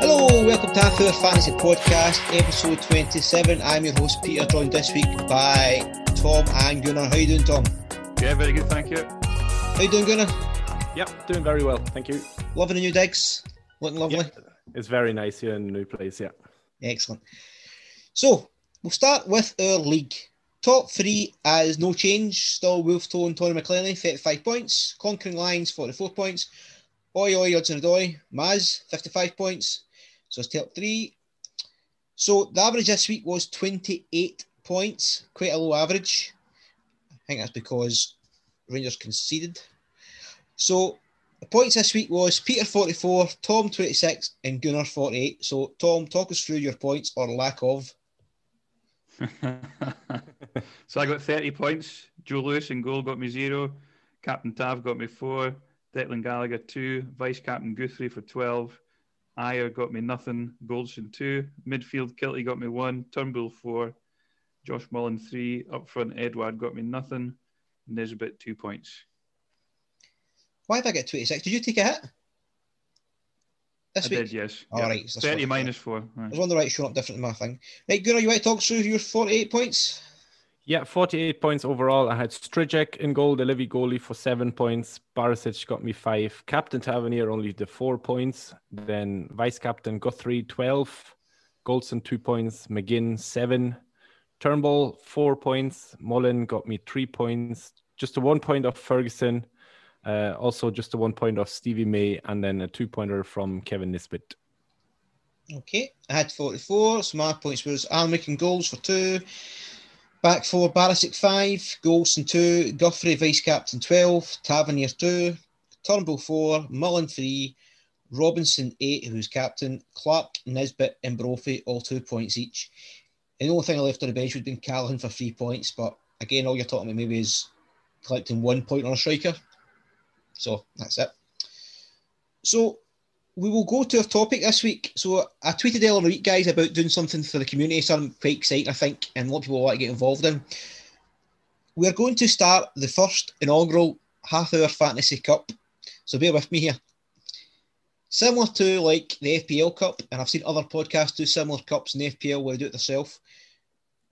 Hello, welcome to Half Hour Fantasy Podcast, episode 27. I'm your host, Peter, joined this week by Tom and Gunnar. How you doing, Tom? Yeah, very good, thank you. How you doing, Gunnar? Yep, doing very well, thank you. Loving the new digs? Looking lovely? Yep. It's very nice here in the new place, yeah. Excellent. So, we'll start with our league. Top three as no change. Still Wolf and Tony McClenny, 35 points. Conquering Lions, 44 points. Oi Oi Odds and Adoy, Maz, 55 points. So it's top three. So the average this week was 28 points, quite a low average. I think that's because Rangers conceded. So the points this week was Peter 44, Tom 26, and Gunnar 48. So Tom, talk us through your points or lack of. so I got 30 points. Joe Lewis in goal got me zero. Captain Tav got me four. Declan Gallagher two. Vice Captain Guthrie for 12. Ajer got me nothing. Goldson two. Midfield Kiltie got me one. Turnbull four. Josh Mullin three. Up front Edouard got me nothing. Nisbet two points. Why did I get 26? Did you take a hit? This I week? did, yes. All yeah. right. 30 minus four. Right. I was on the right showing up different than my thing. Right, Gunnar, you want to talk through your 48 points? Yeah, 48 points overall. I had Stryjek in goal, the Livy goalie for seven points. Barisic got me five. Captain Tavernier only the four points. Then Vice Captain Guthrie, 12. Goldson, two points. McGinn, seven. Turnbull, four points. Mullin got me three points. Just a one point of Ferguson. Uh, also, just a one point of Stevie May. And then a two pointer from Kevin Nisbet. Okay, I had 44. So my points was Alnwick and goals for two. Back four, Barisic five, Goldson two, Guthrie vice captain twelve, Tavernier two, Turnbull four, Mullin three, Robinson eight, who's captain, Clark, Nisbet, and Brophy all two points each. And the only thing I left on the bench would have been Callachan for three points, but again, all you're talking about maybe is collecting one point on a striker. So that's it. So we will go to our topic this week. So I tweeted earlier week, guys, about doing something for the community, something quite exciting, I think, and a lot of people want to get involved in. We're going to start the first inaugural half hour fantasy cup. So bear with me here. Similar to like the FPL Cup, and I've seen other podcasts do similar cups in the FPL where they do it themselves.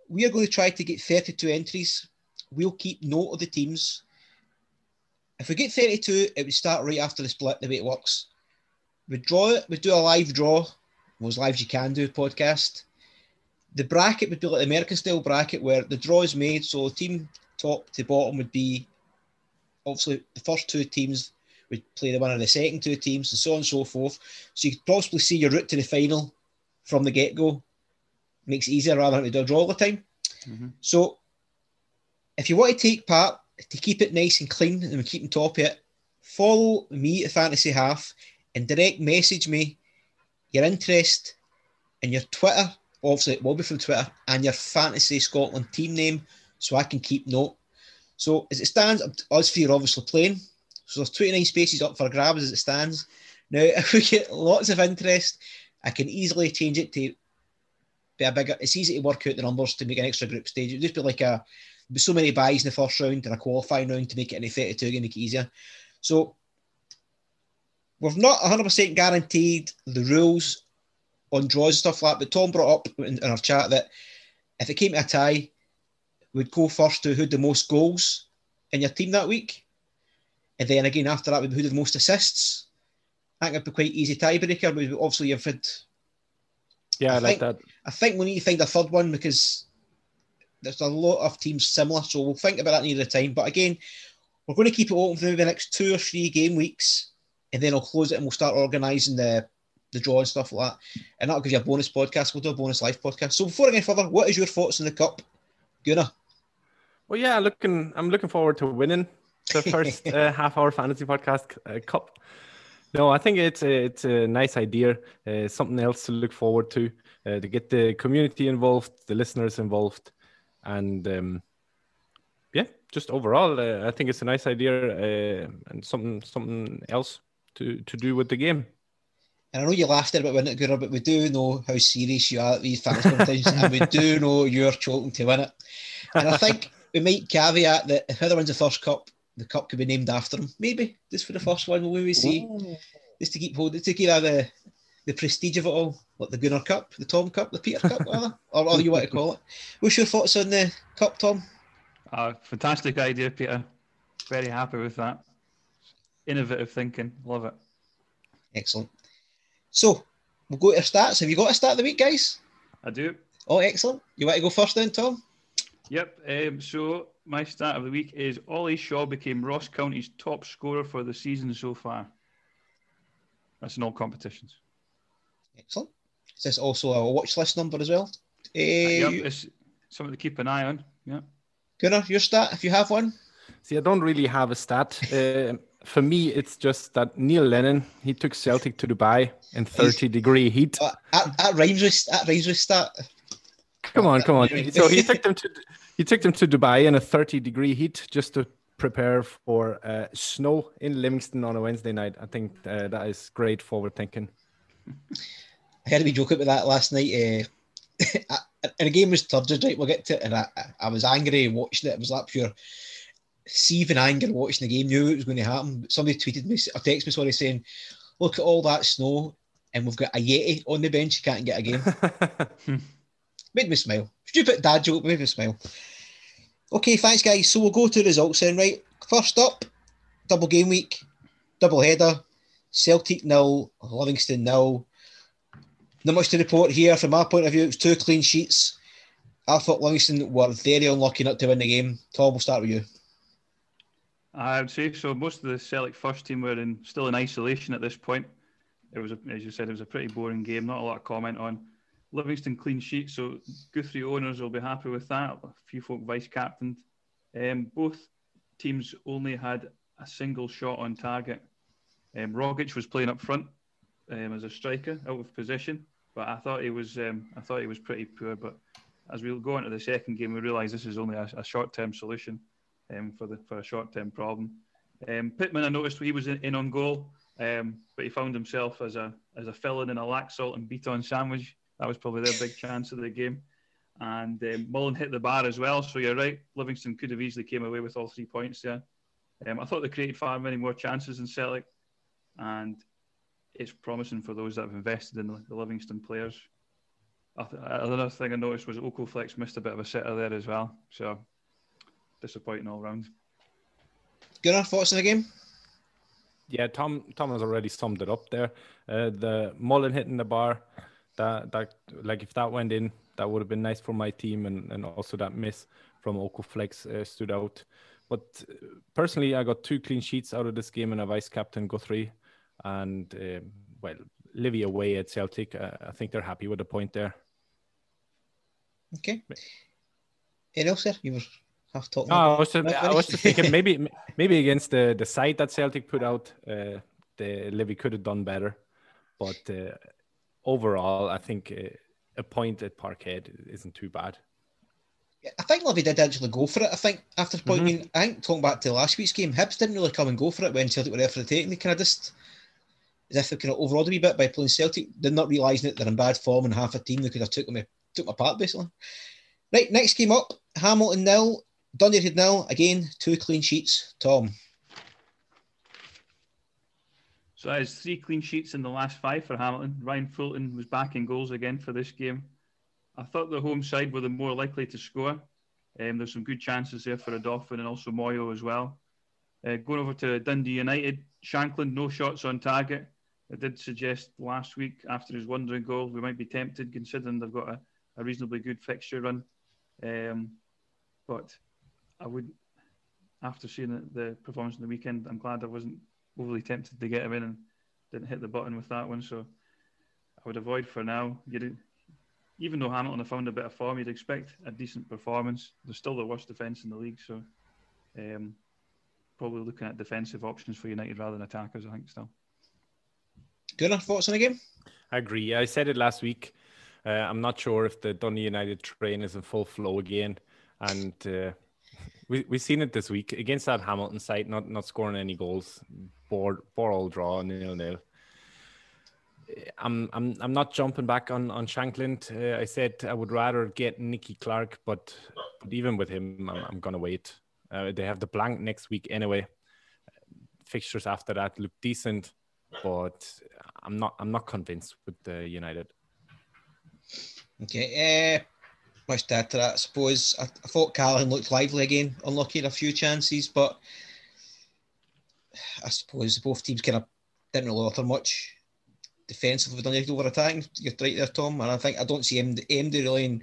We are going to try to get 32 entries. We'll keep note of the teams. If we get 32, it would start right after the split, the way it works we draw it, we do a live draw, as live as you can do a podcast. The bracket would be like the American style bracket where the draw is made, so the team top to bottom would be obviously the first two teams would play the one of the second two teams, and so on and so forth. So you could possibly see your route to the final from the get go. Makes it easier rather than to do a draw all the time. Mm-hmm. So if you want to take part to keep it nice and clean and we keep on top of it, follow me at Fantasy Half and direct message me your interest and your Twitter. Obviously, it will be from Twitter and your Fantasy Scotland team name so I can keep note. So, as it stands, us three are obviously playing. So, there's 29 spaces up for grabs as it stands. Now, if we get lots of interest, I can easily change it to be a bigger. It's easy to work out the numbers to make an extra group stage. It'd just be like a be so many buys in the first round and a qualifying round to make it into 32 and make it easier. So we've not 100% guaranteed the rules on draws and stuff like that, but Tom brought up in, in our chat that if it came to a tie, we'd go first to who had the most goals in your team that week. And then again after that, be who did the most assists. I think it'd be quite easy tiebreaker. But obviously, you've had. Yeah, I, I like think- that. I think we need to find a third one because there's a lot of teams similar. So we'll think about that near the time. But again, we're going to keep it open for maybe the next two or three game weeks, and then I'll close it and we'll start organising the the draw and stuff like that. And that'll give you a bonus podcast. We'll do a bonus live podcast. So before I get further, what is your thoughts on the cup, Gunnar? Well, yeah, looking. I'm looking forward to winning the first uh, half-hour fantasy podcast uh, cup. No, I think it's a, it's a nice idea. Uh, something else to look forward to. Uh, to get the community involved, the listeners involved, and um, yeah, just overall, uh, I think it's a nice idea uh, and something something else to to do with the game. And I know you laughed at it about winning it, Gunnar, but we do know how serious you are at these fantasy competitions, and we do know you're choking to win it. And I think we might caveat that if whoever wins the first cup, the cup could be named after him. Maybe just for the first one, we'll maybe see. Just to keep holding, to keep uh, the the prestige of it all, like the Gunnar Cup, the Tom Cup, the Peter Cup, whatever, or whatever you want to call it. What's your thoughts on the cup, Tom? Uh, fantastic idea, Peter. Very happy with that. Innovative thinking. Love it. Excellent. So we'll go to our stats. Have you got a stat of the week, guys? I do. Oh, excellent. You want to go first then, Tom? Yep. Um, so my stat of the week is Ollie Shaw became Ross County's top scorer for the season so far. That's in all competitions. Excellent. Is this also a watch list number as well? Uh, Uh, yep, it's something to keep an eye on. Yeah. Gunnar, your stat, if you have one. See, I don't really have a stat. Uh, for me, it's just that Neil Lennon he took Celtic to Dubai in 30 degree heat. Uh, that, that rhymes with that rhymes with stat. Come on, come on. So he took them to he took them to Dubai in a 30 degree heat just to prepare for uh, snow in Livingston on a Wednesday night. I think uh, that is great forward thinking. I had a wee joke about that last night. Uh, and the game was turgid, right? We'll get to it. And I, I was angry watching it. It was like pure seething anger watching the game. Knew it was going to happen. Somebody tweeted me, or texted me, sorry, saying, "Look at all that snow, and we've got a Yeti on the bench. You can't get a game." made me smile. Stupid dad joke, made me smile. Okay, thanks, guys. So we'll go to the results then, right? First up, double game week, double header. Celtic nil, Livingston nil. Not much to report here from my point of view. It was two clean sheets. I thought Livingston were very unlucky not to win the game. Tom, we'll start with you. I would say so. Most of the Celtic first team were in still in isolation at this point. It was, a, as you said, it was a pretty boring game. Not a lot of comment on. Livingston clean sheet, so Guthrie owners will be happy with that. A few folk vice captained. Um, both teams only had a single shot on target. Um, Rogic was playing up front um, as a striker, out of position, but I thought he was um, I thought he was pretty poor. But as we go into the second game, we realise this is only a, a short-term solution um, for the for a short-term problem. Um, Pittman, I noticed he was in, in on goal, um, but he found himself as a as a fill-in in a lax salt and beat on sandwich. That was probably their big chance of the game. And um, Mullin hit the bar as well. So you're right. Livingston could have easily came away with all three points there. Um, I thought they created far many more chances than Celtic, and it's promising for those that have invested in the, the Livingston players. Another thing I noticed was Okoflex missed a bit of a sitter there as well. So disappointing all round. Gunnar, thoughts on the game? Yeah, Tom Tom has already summed it up there. Uh, the Mullin hitting the bar, that that like if that went in, that would have been nice for my team, and, and also that miss from Okoflex uh, stood out. But uh, personally, I got two clean sheets out of this game, and a vice captain Guthrie, and um well, Livy away at Celtic. Uh, I think they're happy with the point there. Okay. Anything else, sir? You were half talking. No, I was just, I was just thinking maybe maybe against the the side that Celtic put out, uh, the Levy could have done better, but uh, overall, I think uh, a point at Parkhead isn't too bad. I think Levy did actually go for it. I think after the point, I, mean, I think talking back to last week's game, Hibs didn't really come and go for it when Celtic were there for the taking. They kind of just, as if they kind of overawed a wee bit by playing Celtic, did not realising that they're in bad form and half a team they could have took them, took them apart basically. Right, next game up, Hamilton nil, Dundee nil. Again, two clean sheets. Tom. So that is three clean sheets in the last five for Hamilton. Ryan Fulton was back in goals again for this game. I thought the home side were the more likely to score. Um, there's some good chances there for Odoffin and also Moyo as well. Uh, going over to Dundee United, Shankland, no shots on target. I did suggest last week after his wondering goal, we might be tempted considering they've got a, a reasonably good fixture run. Um, but I would, after seeing the performance in the weekend, I'm glad I wasn't overly tempted to get him in and didn't hit the button with that one. So I would avoid for now. You'd, even though Hamilton have found a bit of form, you'd expect a decent performance. They're still the worst defence in the league, so um, probably looking at defensive options for United rather than attackers. I think still. Gunnar, thoughts on the game? I agree. I said it last week. Uh, I'm not sure if the Dundee United train is in full flow again, and uh, we we've seen it this week against that Hamilton side, not not scoring any goals, board bore all draw nil nil. I'm I'm I'm not jumping back on on Shankland. Uh, I said I would rather get Nicky Clark, but, but even with him, I'm, I'm gonna wait. Uh, they have the blank next week anyway. Fixtures after that look decent, but I'm not I'm not convinced with the United. Okay, uh, much to add to that. I suppose I, I thought Callachan looked lively again, unlucky in a few chances, but I suppose both teams kind of didn't really offer much defensively done over attacking. You're right there, Tom. And I think I don't see MD, MD really in,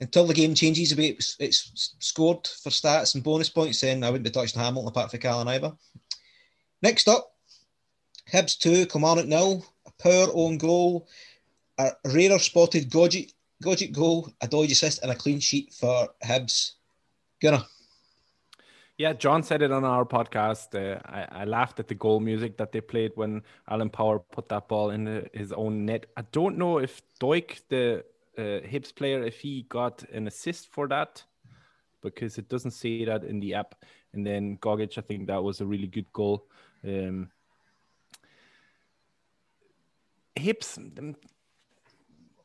until the game changes the way it's, it's, scored for stats and bonus points. Then I wouldn't be touching Hamilton apart from Callan either. Next up, Hibs two, Kilmarnock nil. A poor own goal, a rarer spotted Gogic, Gogic goal, a dodgy assist, and a clean sheet for Hibs. Gunnar. Yeah, John said it on our podcast. Uh, I, I, laughed at the goal music that they played when Alan Power put that ball in the, his own net. I don't know if Doidge, the uh, Hibs player, if he got an assist for that because it doesn't say that in the app. And then Gogic, I think that was a really good goal. Um.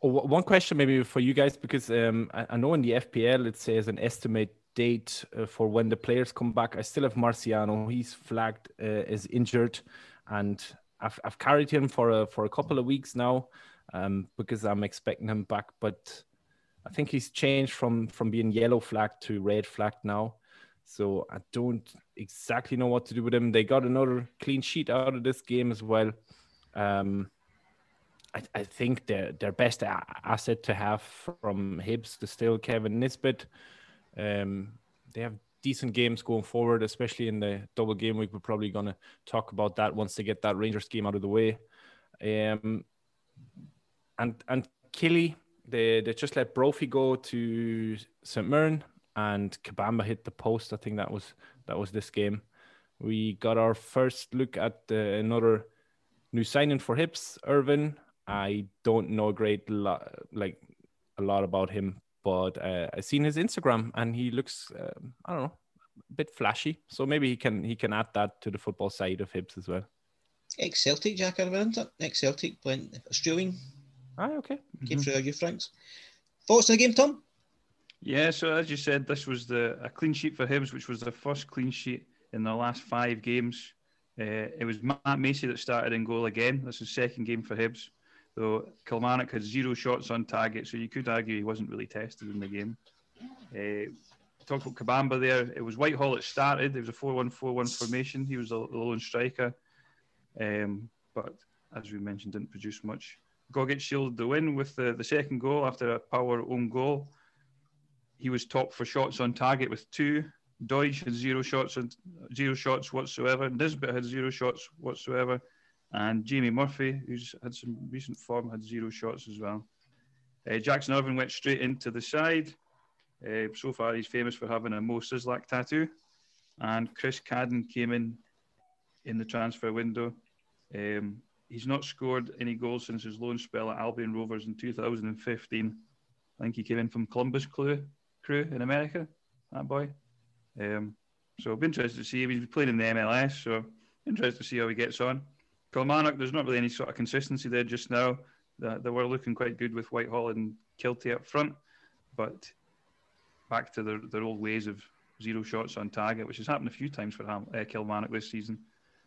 One question maybe for you guys because um, I, I know in the FPL it says an estimate date uh, for when the players come back. I still have Marciano. He's flagged uh, as injured, and I've, I've carried him for a for a couple of weeks now um, because I'm expecting him back. But I think he's changed from from being yellow flagged to red flagged now. So I don't exactly know what to do with him. They got another clean sheet out of this game as well. Um, I, I, think their their best asset to have from Hibs is still Kevin Nisbet. Um, they have decent games going forward, especially in the double game week. We're probably going to talk about that once they get that Rangers game out of the way. Um, and and Killie, they they just let Brophy go to St. Mirren, and Kabamba hit the post. I think that was that was this game. We got our first look at uh, another new signing for Hibs, Irvine. I don't know a great lot, like a lot about him, but uh, I've seen his Instagram and he looks, uh, I don't know, a bit flashy. So maybe he can he can add that to the football side of Hibs as well. Ex Celtic, Jack Irvine, Ex Celtic, Australian. Ah, okay. Came mm-hmm. through your Franks. Thoughts on the game, Tom? Yeah, so as you said, this was the a clean sheet for Hibs, which was the first clean sheet in the last five games. Uh, it was Matt Macey that started in goal again. This is second game for Hibs. Though Kilmarnock had zero shots on target, so you could argue he wasn't really tested in the game. Uh, talk about Kabamba there. It was Whitehall that started. It was a 4 1 4 1 formation. He was the lone striker. Um, but as we mentioned, didn't produce much. Gogic shielded the win with the, the second goal after a power own goal. He was top for shots on target with two. Doidge had zero shots and zero shots whatsoever. Nisbet had zero shots whatsoever. And Jamie Murphy, who's had some recent form, had zero shots as well. Uh, Jackson Irvine went straight into the side. Uh, so far, he's famous for having a Mo Sislak tattoo. And Chris Cadden came in in the transfer window. Um, he's not scored any goals since his loan spell at Albion Rovers in 2015. I think he came in from Columbus Crew, crew in America, that boy. Um, so I'll be interested to see he's playing in the MLS. So interested to see how he gets on. Kilmarnock, there's not really any sort of consistency there just now. They were looking quite good with Whitehall and Kiltie up front, but back to their, their old ways of zero shots on target, which has happened a few times for Ham, uh, Kilmarnock this season.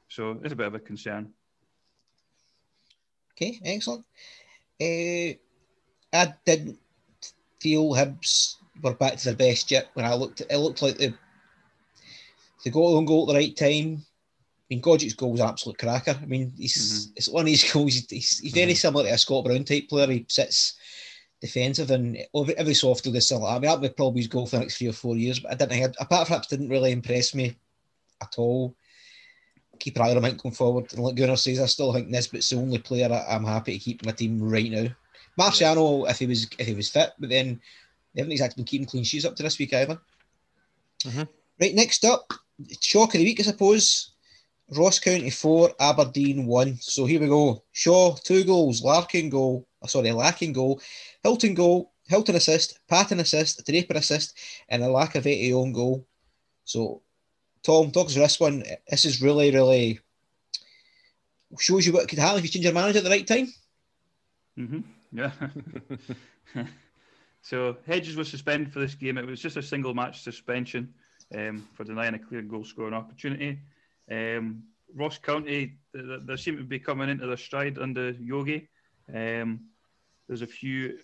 So it's a bit of a concern. Okay, excellent. Uh, I didn't feel Hibs were back to their best yet when I looked. It looked like they to go on goal at the right time. I mean, Gogic's goal was an absolute cracker. I mean, he's mm-hmm. it's one of his goals. He's, he's very mm-hmm. similar to a Scott Brown type player. He sits defensive and every, every so often this something. I mean, that would probably his goal for the next three or four years. But I didn't. Think, apart from that, didn't really impress me at all. Keep an eye on him going forward. And like Gunnar says, I still think Nisbet's the only player I'm happy to keep in my team right now. Marciano, if he was if he was fit, but then they haven't exactly been keeping clean sheets up to this week either. Mm-hmm. Right, next up, shock of the week, I suppose. Ross County 4, Aberdeen 1. So here we go. Shaw, two goals. Larkin goal. Oh, sorry, Larkin goal. Hylton goal. Hylton assist. Paton assist. Draper assist. And a Iacovitti own goal. So, Tom, talk us this one. This is really, really shows you what could happen if you change your manager at the right time. Mm-hmm. Yeah. so Hedges was suspended for this game. It was just a single match suspension um, for denying a clear goal scoring opportunity. Um, Ross County, they seem to be coming into their stride under Yogi. Um, there's a few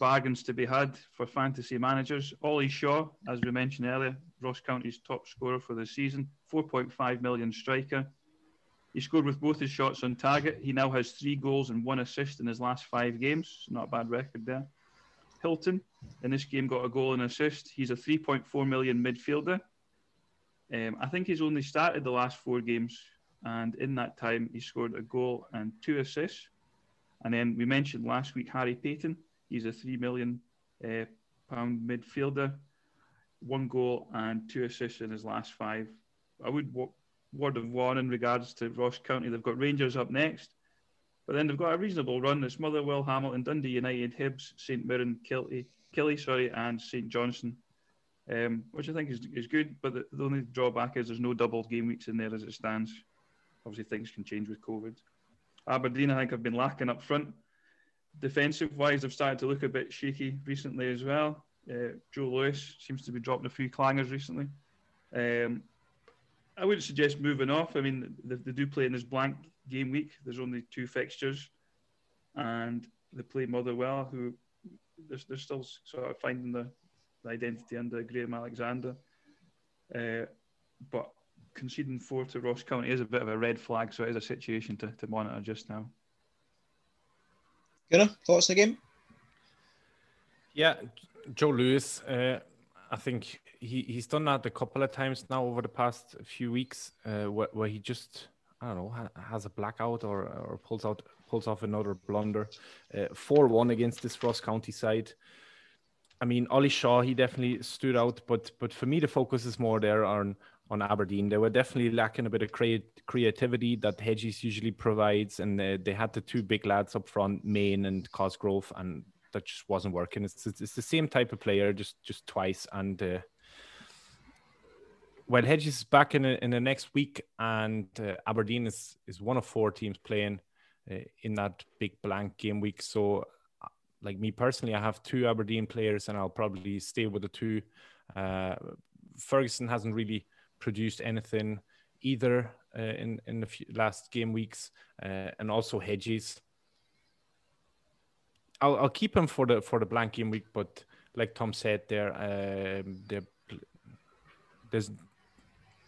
bargains to be had for fantasy managers. Ollie Shaw, as we mentioned earlier, Ross County's top scorer for the season, 4.5 million striker. He scored with both his shots on target. He now has three goals and one assist in his last five games. Not a bad record there. Hylton in this game got a goal and assist. He's a 3.4 million midfielder. Um, I think he's only started the last four games, and in that time he scored a goal and two assists. And then we mentioned last week Harry Paton. He's a three million uh, pound midfielder, one goal and two assists in his last five. I would word of warning in regards to Ross County. They've got Rangers up next, but then they've got a reasonable run. It's Motherwell, Hamilton, Dundee United, Hibs, St Mirren, Kilty, Killy, sorry, and St Johnstone, um, which I think is, is good. But the, the, only drawback is there's no double game weeks in there as it stands. Obviously, things can change with COVID. Aberdeen, I think, have been lacking up front. Defensive wise, they've started to look a bit shaky recently as well. Uh, Joe Lewis seems to be dropping a few clangers recently. Um, I wouldn't suggest moving off. I mean, they, they, do play in this blank game week. There's only two fixtures, and they play Motherwell, who they're, they're still sort of finding the, the identity under Graham Alexander. Uh, but conceding four to Ross County is a bit of a red flag, so it is a situation to, to monitor just now. Gunnar, thoughts on the game? Yeah, Joe Lewis. Uh, I think he, he's done that a couple of times now over the past few weeks, uh, where, where, he just I don't know has a blackout or or pulls out pulls off another blunder. Uh, Four one against this Ross County side. I mean, Ollie Shaw he definitely stood out, but but for me the focus is more there on on Aberdeen. They were definitely lacking a bit of creativity that Hedges usually provides, and uh, they had the two big lads up front, Main and Cosgrove, and that just wasn't working. It's, it's, it's the same type of player, just just twice, and uh, well, Hedges is back in a, in the next week, and uh, Aberdeen is is one of four teams playing uh, in that big blank game week. So, like me personally, I have two Aberdeen players, and I'll probably stay with the two. Uh, Ferguson hasn't really produced anything either uh, in in the few, last game weeks, uh, and also Hedges. I'll I'll keep him for the for the blank game week, but like Tom said, there, um, there there's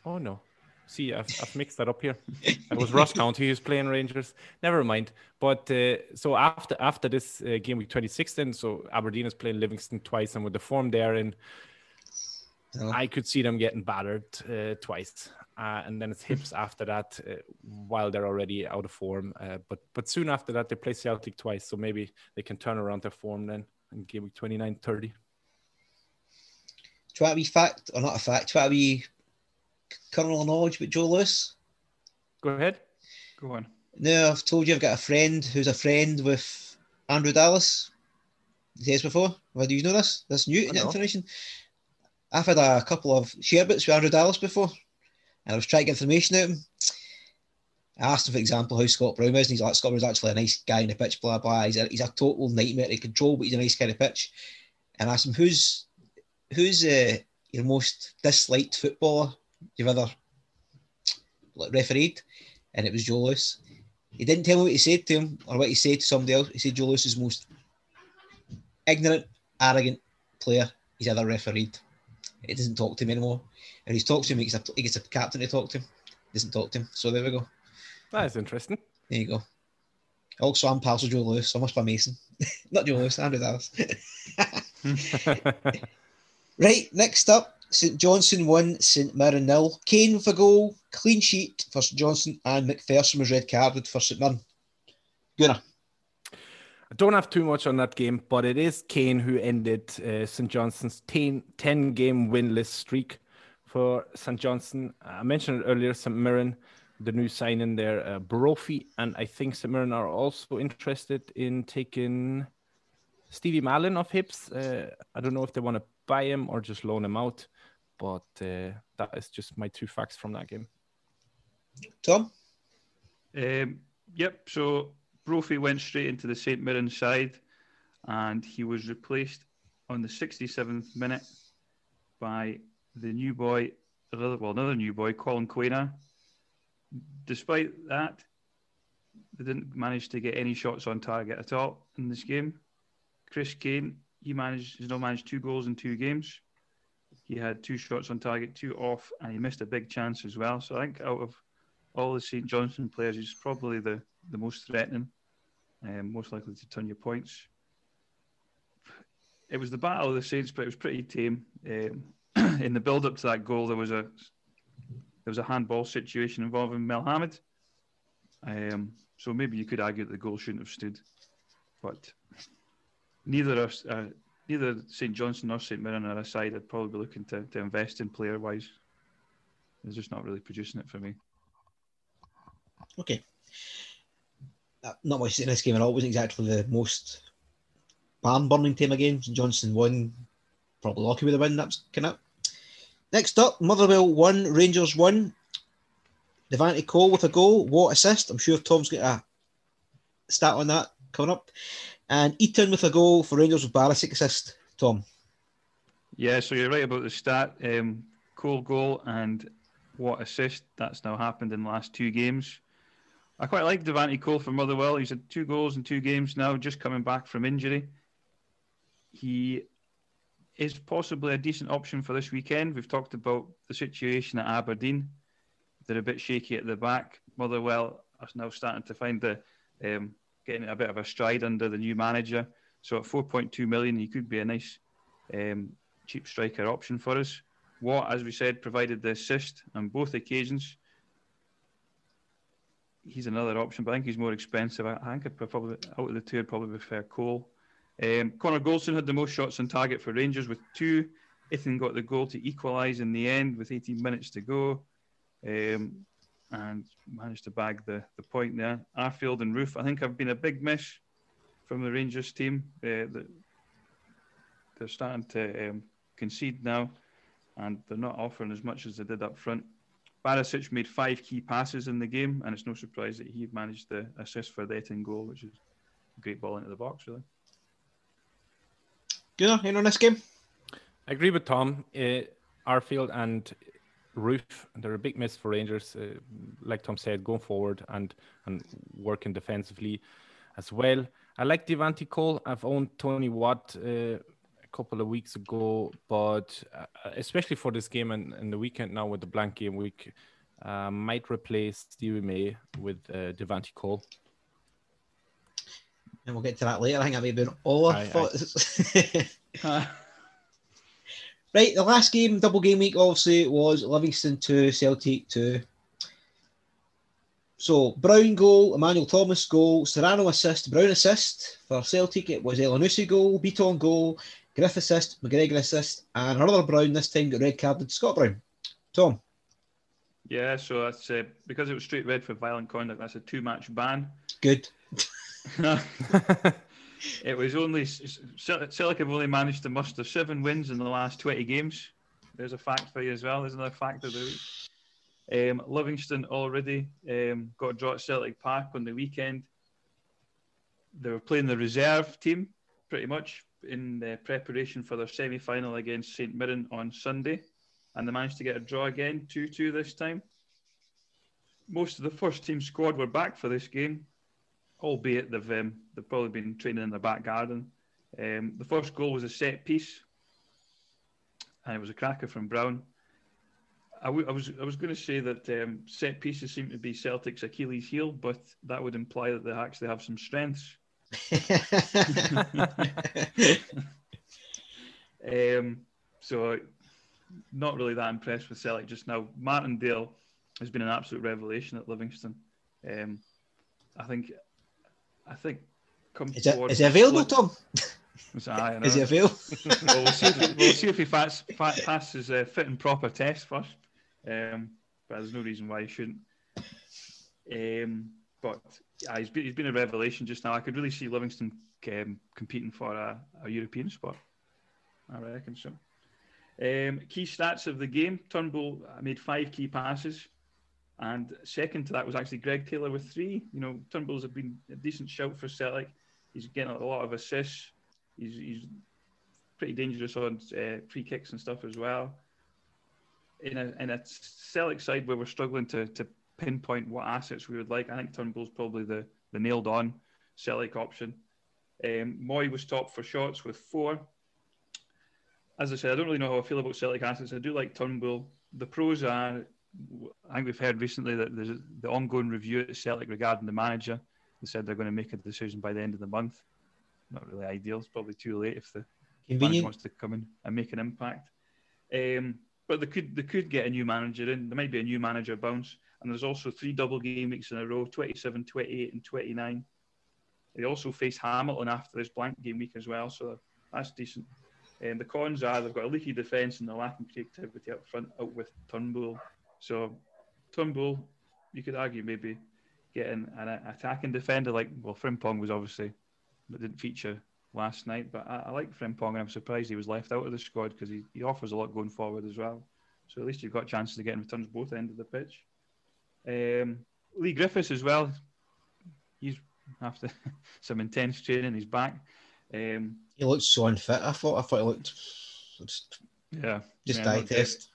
Oh no. See, I've, I've mixed that up here. It was Ross County who's playing Rangers. Never mind. But uh, so after after this uh, game week 26, then so Aberdeen is playing Livingston twice, and with the form there, and. I could see them getting battered uh, twice, uh, and then it's Hibs after that, uh, while they're already out of form. Uh, but but soon after that, they play Celtic twice, so maybe they can turn around their form then in game week 29, 30. Try to be fact or not a fact? Try to be kernel of knowledge about Joe Lewis? Go ahead. Go on. No, I've told you I've got a friend who's a friend with Andrew Dallas. Days before. Do you know this? This new information. I've had a couple of share bits with Andrew Dallas before, and I was trying to get information out of him. I asked him, for example, how Scott Brown is, and he's like, Scott Brown's actually a nice guy in the pitch, blah, blah. He's a, he's a total nightmare to control, but he's a nice kind of pitch. And I asked him, who's who's uh, your most disliked footballer you've ever like, refereed, and it was Joe Lewis. He didn't tell me what he said to him or what he said to somebody else. He said Joe Lewis is the most ignorant, arrogant player he's ever refereed. He doesn't talk to him anymore. And he's talked to him. He gets a, he gets a captain to talk to him. Doesn't talk to him. So there we go. That is interesting. There you go. Also, I'm pals with Joe Lewis. So I must be Mason. Not Joe Lewis, Andrew Dallas. right, next up, St Johnstone won, St Mirren nil. Kane with a goal, clean sheet for St Johnstone, and McPherson was red carded for St Mirren. Gunnar. I don't have too much on that game, but it is Kane who ended uh, St Johnstone's 10, 10 game winless streak for St Johnstone. I mentioned earlier, St Mirren, the new signing there, uh, Brophy, and I think St Mirren are also interested in taking Stevie Mallan off Hibs. Uh, I don't know if they want to buy him or just loan him out, but uh, that is just my two facts from that game. Tom? Um, yep, so Brophy went straight into the St Mirren side and he was replaced on the 67th minute by the new boy, well, another new boy, Colin Quaner. Despite that, they didn't manage to get any shots on target at all in this game. Chris Kane, he managed, he's now managed two goals in two games. He had two shots on target, two off, and he missed a big chance as well. So I think out of all the St Johnstone players, he's probably the, the most threatening, um, most likely to turn your points. It was the battle of the Saints, but it was pretty tame. Um, in the build up to that goal, there was a there was a handball situation involving Melhammed. Um, so maybe you could argue that the goal shouldn't have stood, but neither of uh, neither St Johnstone nor St Mirren are a side I'd probably be looking to, to invest in player wise. They're just not really producing it for me. Okay. Uh, not much in this game at all. It wasn't exactly the most barn burning team again. Johnson won. Probably lucky with the win. That's kind of. Next up, Motherwell won, Rangers won. Devante Cole with a goal. Watt assist? I'm sure Tom's got a stat on that coming up. And Itten with a goal for Rangers with Barisic assist. Tom. Yeah, so you're right about the stat. Um, Cole goal and Watt assist. That's now happened in the last two games. I quite like Devante Cole for Motherwell. He's had two goals in two games now, just coming back from injury. He is possibly a decent option for this weekend. We've talked about the situation at Aberdeen. They're a bit shaky at the back. Motherwell are now starting to find the um, getting a bit of a stride under the new manager. So at 4.2 million, he could be a nice um, cheap striker option for us. Watt, as we said, provided the assist on both occasions. He's another option, but I think he's more expensive. I think I'd probably out of the two, I'd probably prefer Cole. Um, Connor Goldson had the most shots on target for Rangers with two. Itten got the goal to equalise in the end with 18 minutes to go. Um, and managed to bag the, the point there. Arfield and Roofe, I think, have been a big miss from the Rangers team. Uh, the, they're starting to um, concede now, and they're not offering as much as they did up front. Barisic made five key passes in the game, and it's no surprise that he managed the assist for the Itten goal, which is a great ball into the box, really. Gunnar, in on this game? I agree with Tom. Uh, Arfield and Roofe. They're a big miss for Rangers. Uh, like Tom said, going forward and and working defensively as well. I like Devante Cole. I've owned Tony Watt uh, a couple of weeks ago, but uh, especially for this game and, and the weekend now with the blank game week, uh, might replace Stevie May with uh, Devante Cole. And we'll get to that later. I think that may have been all our thoughts. Right, the last game, double game week, obviously, was Livingston 2, Celtic 2. So, Brown goal, Emmanuel Thomas goal, Serrano assist, Brown assist. For Celtic, it was Elyounoussi goal, Bitton goal, Griff assist, McGregor assist, and another Brown this time got red carded Scott Brown. Tom. Yeah, so that's uh, because it was straight red for violent conduct. That's a two-match ban. Good. it was only Celtic have only managed to muster seven wins in the last twenty games. There's a fact for you as well. There's another fact of the week. Um, Livingston already um, got a draw at Celtic Park on the weekend. They were playing the reserve team pretty much in the preparation for their semi-final against St Mirren on Sunday, and they managed to get a draw again, two-two this time. Most of the first team squad were back for this game, albeit they've um, they've probably been training in their back garden. Um, the first goal was a set piece, and it was a cracker from Brown. I, w- I was I was going to say that um, set pieces seem to be Celtic's Achilles' heel, but that would imply that they actually have some strengths. um, so, not really that impressed with Celtic just now. Martindale has been an absolute revelation at Livingston. Um, I think, I think, come Is it, it available, Tom? Is, aye, Is it available? well, we'll see if he, we'll see if he fats, fat, passes a fit and proper test first. Um, but there's no reason why he shouldn't. Um, but yeah, he's been, he's been a revelation just now. I could really see Livingston um, competing for a, a European spot. I reckon so. Um, key stats of the game: Turnbull made five key passes, and second to that was actually Greg Taylor with three. You know, Turnbull's have been a decent shout for Celtic. He's getting a lot of assists. He's, he's pretty dangerous on uh, free kicks and stuff as well. In a in a Celtic side where we're struggling to to pinpoint what assets we would like, I think Turnbull's probably the the nailed on Celtic option. Um, Moy was top for shots with four. As I said, I don't really know how I feel about Celtic assets. I do like Turnbull. The pros are, I think we've heard recently that there's the ongoing review at Celtic regarding the manager. They said they're going to make a decision by the end of the month. Not really ideal. It's probably too late if the manager wants to come in and make an impact. Um, but they could they could get a new manager in. There might be a new manager bounce. And there's also three double game weeks in a row 27, 28, and 29. They also face Hamilton after this blank game week as well, so that's decent. And the cons are they've got a leaky defence and they're lacking creativity up front, out with Turnbull. So Turnbull, you could argue maybe getting an attacking defender like well, Frimpong was obviously but didn't feature last night. But I, I like Frimpong and I'm surprised he was left out of the squad because he, he offers a lot going forward as well. So at least you've got chances of getting returns both ends of the pitch. Um, Leigh Griffiths as well. He's after some intense training. He's back. Um, He looked so unfit. I thought. I thought he looked just, yeah, just yeah, eye test.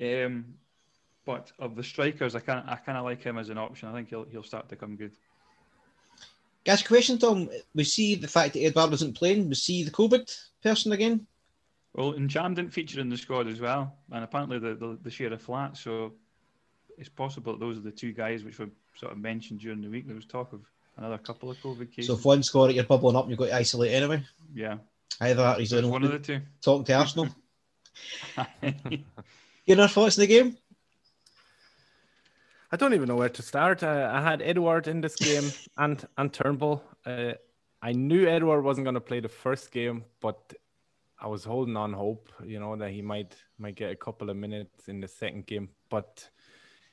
Um, but of the strikers, I kind I kind of like him as an option. I think he'll he'll start to come good. A question, Tom. We see the fact that Edouard wasn't playing. We see the COVID person again. Well, and Jam didn't feature in the squad as well, and apparently the the, the share a flat. So it's possible those are the two guys which were sort of mentioned during the week. There was talk of another couple of COVID cases. So if one score it, you're bubbling up. You've got to isolate anyway. yeah, Either that, or he's doing one of the two. talking to Arsenal. Your other thoughts on the game? I don't even know where to start. Uh, I had Edouard in this game and and Turnbull. Uh, I knew Edouard wasn't going to play the first game, but I was holding on hope, you know, that he might might get a couple of minutes in the second game. But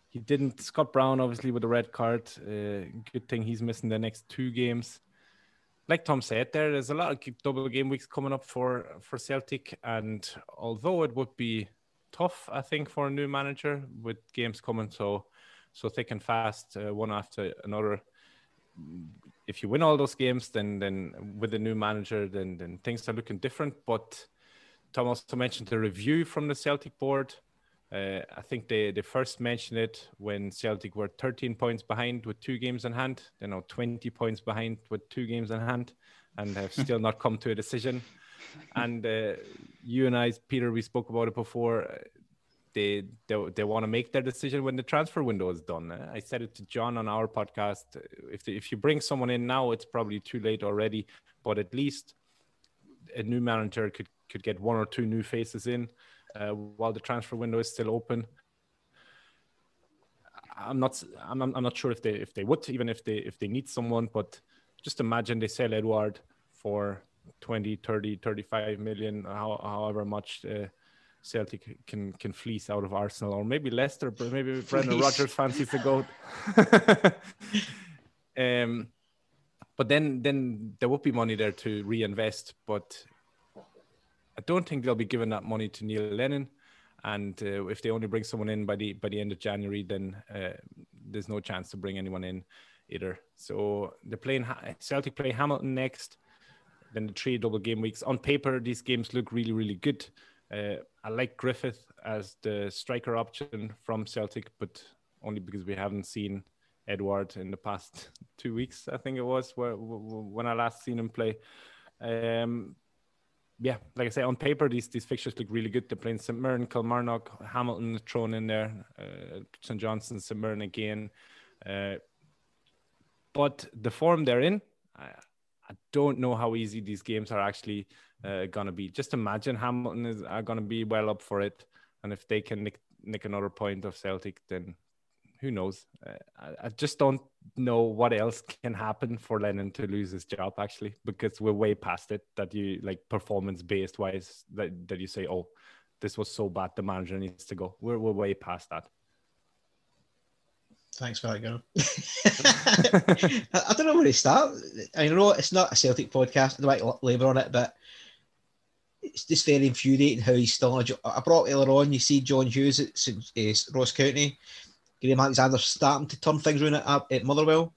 he didn't. Scott Brown, obviously, with the red card. Uh, good thing he's missing the next two games. Like Tom said, there there's a lot of double game weeks coming up for for Celtic, and although it would be tough, I think, for a new manager with games coming so so thick and fast, uh, one after another. If you win all those games, then then with a new manager, then then things are looking different. But Tom also mentioned the review from the Celtic board. Uh, I think they, they first mentioned it when Celtic were 13 points behind with two games in hand. They're now 20 points behind with two games in hand and have still not come to a decision. And uh, you and I, Peter, we spoke about it before. They they, they want to make their decision when the transfer window is done. Uh, I said it to John on our podcast. If the, if you bring someone in now, it's probably too late already. But at least a new manager could could get one or two new faces in uh, while the transfer window is still open. I'm not I'm, I'm not sure if they if they would even if they if they need someone, but just imagine they sell Edouard for 20, 30, 35 million, how, however much uh, Celtic can can fleece out of Arsenal or maybe Leicester, but maybe Brendan. Rodgers fancies to go. um, but then then there would be money there to reinvest, but I don't think they'll be giving that money to Neil Lennon. And uh, if they only bring someone in by the by the end of January, then uh, there's no chance to bring anyone in either. So they're playing Celtic play Hamilton next, then the three double game weeks. On paper, these games look really really good. Uh, I like Griffith as the striker option from Celtic, but only because we haven't seen Edouard in the past two weeks. I think it was where, when I last seen him play. Um, yeah, like I say, on paper these these fixtures look really good. They're playing St Mirren, Kilmarnock, Hamilton thrown in there, uh, St Johnstone, St Mirren again. Uh, but the form they're in, I, I don't know how easy these games are actually uh, gonna be. Just imagine Hamilton is are gonna be well up for it, and if they can nick, nick another point of Celtic, then who knows? Uh, I, I, just don't know what else can happen for Lennon to lose his job actually, because we're way past it. That you like performance based wise that that you say, oh, this was so bad, the manager needs to go. We're we're way past that. Thanks for that, girl. I, don't know where to start. I know it's not a Celtic podcast. I don't like labour on it, but it's just very infuriating how he's still. I brought earlier on. You see John Hughes at uh, Ross County Graham Alexander starting to turn things around at, at Motherwell.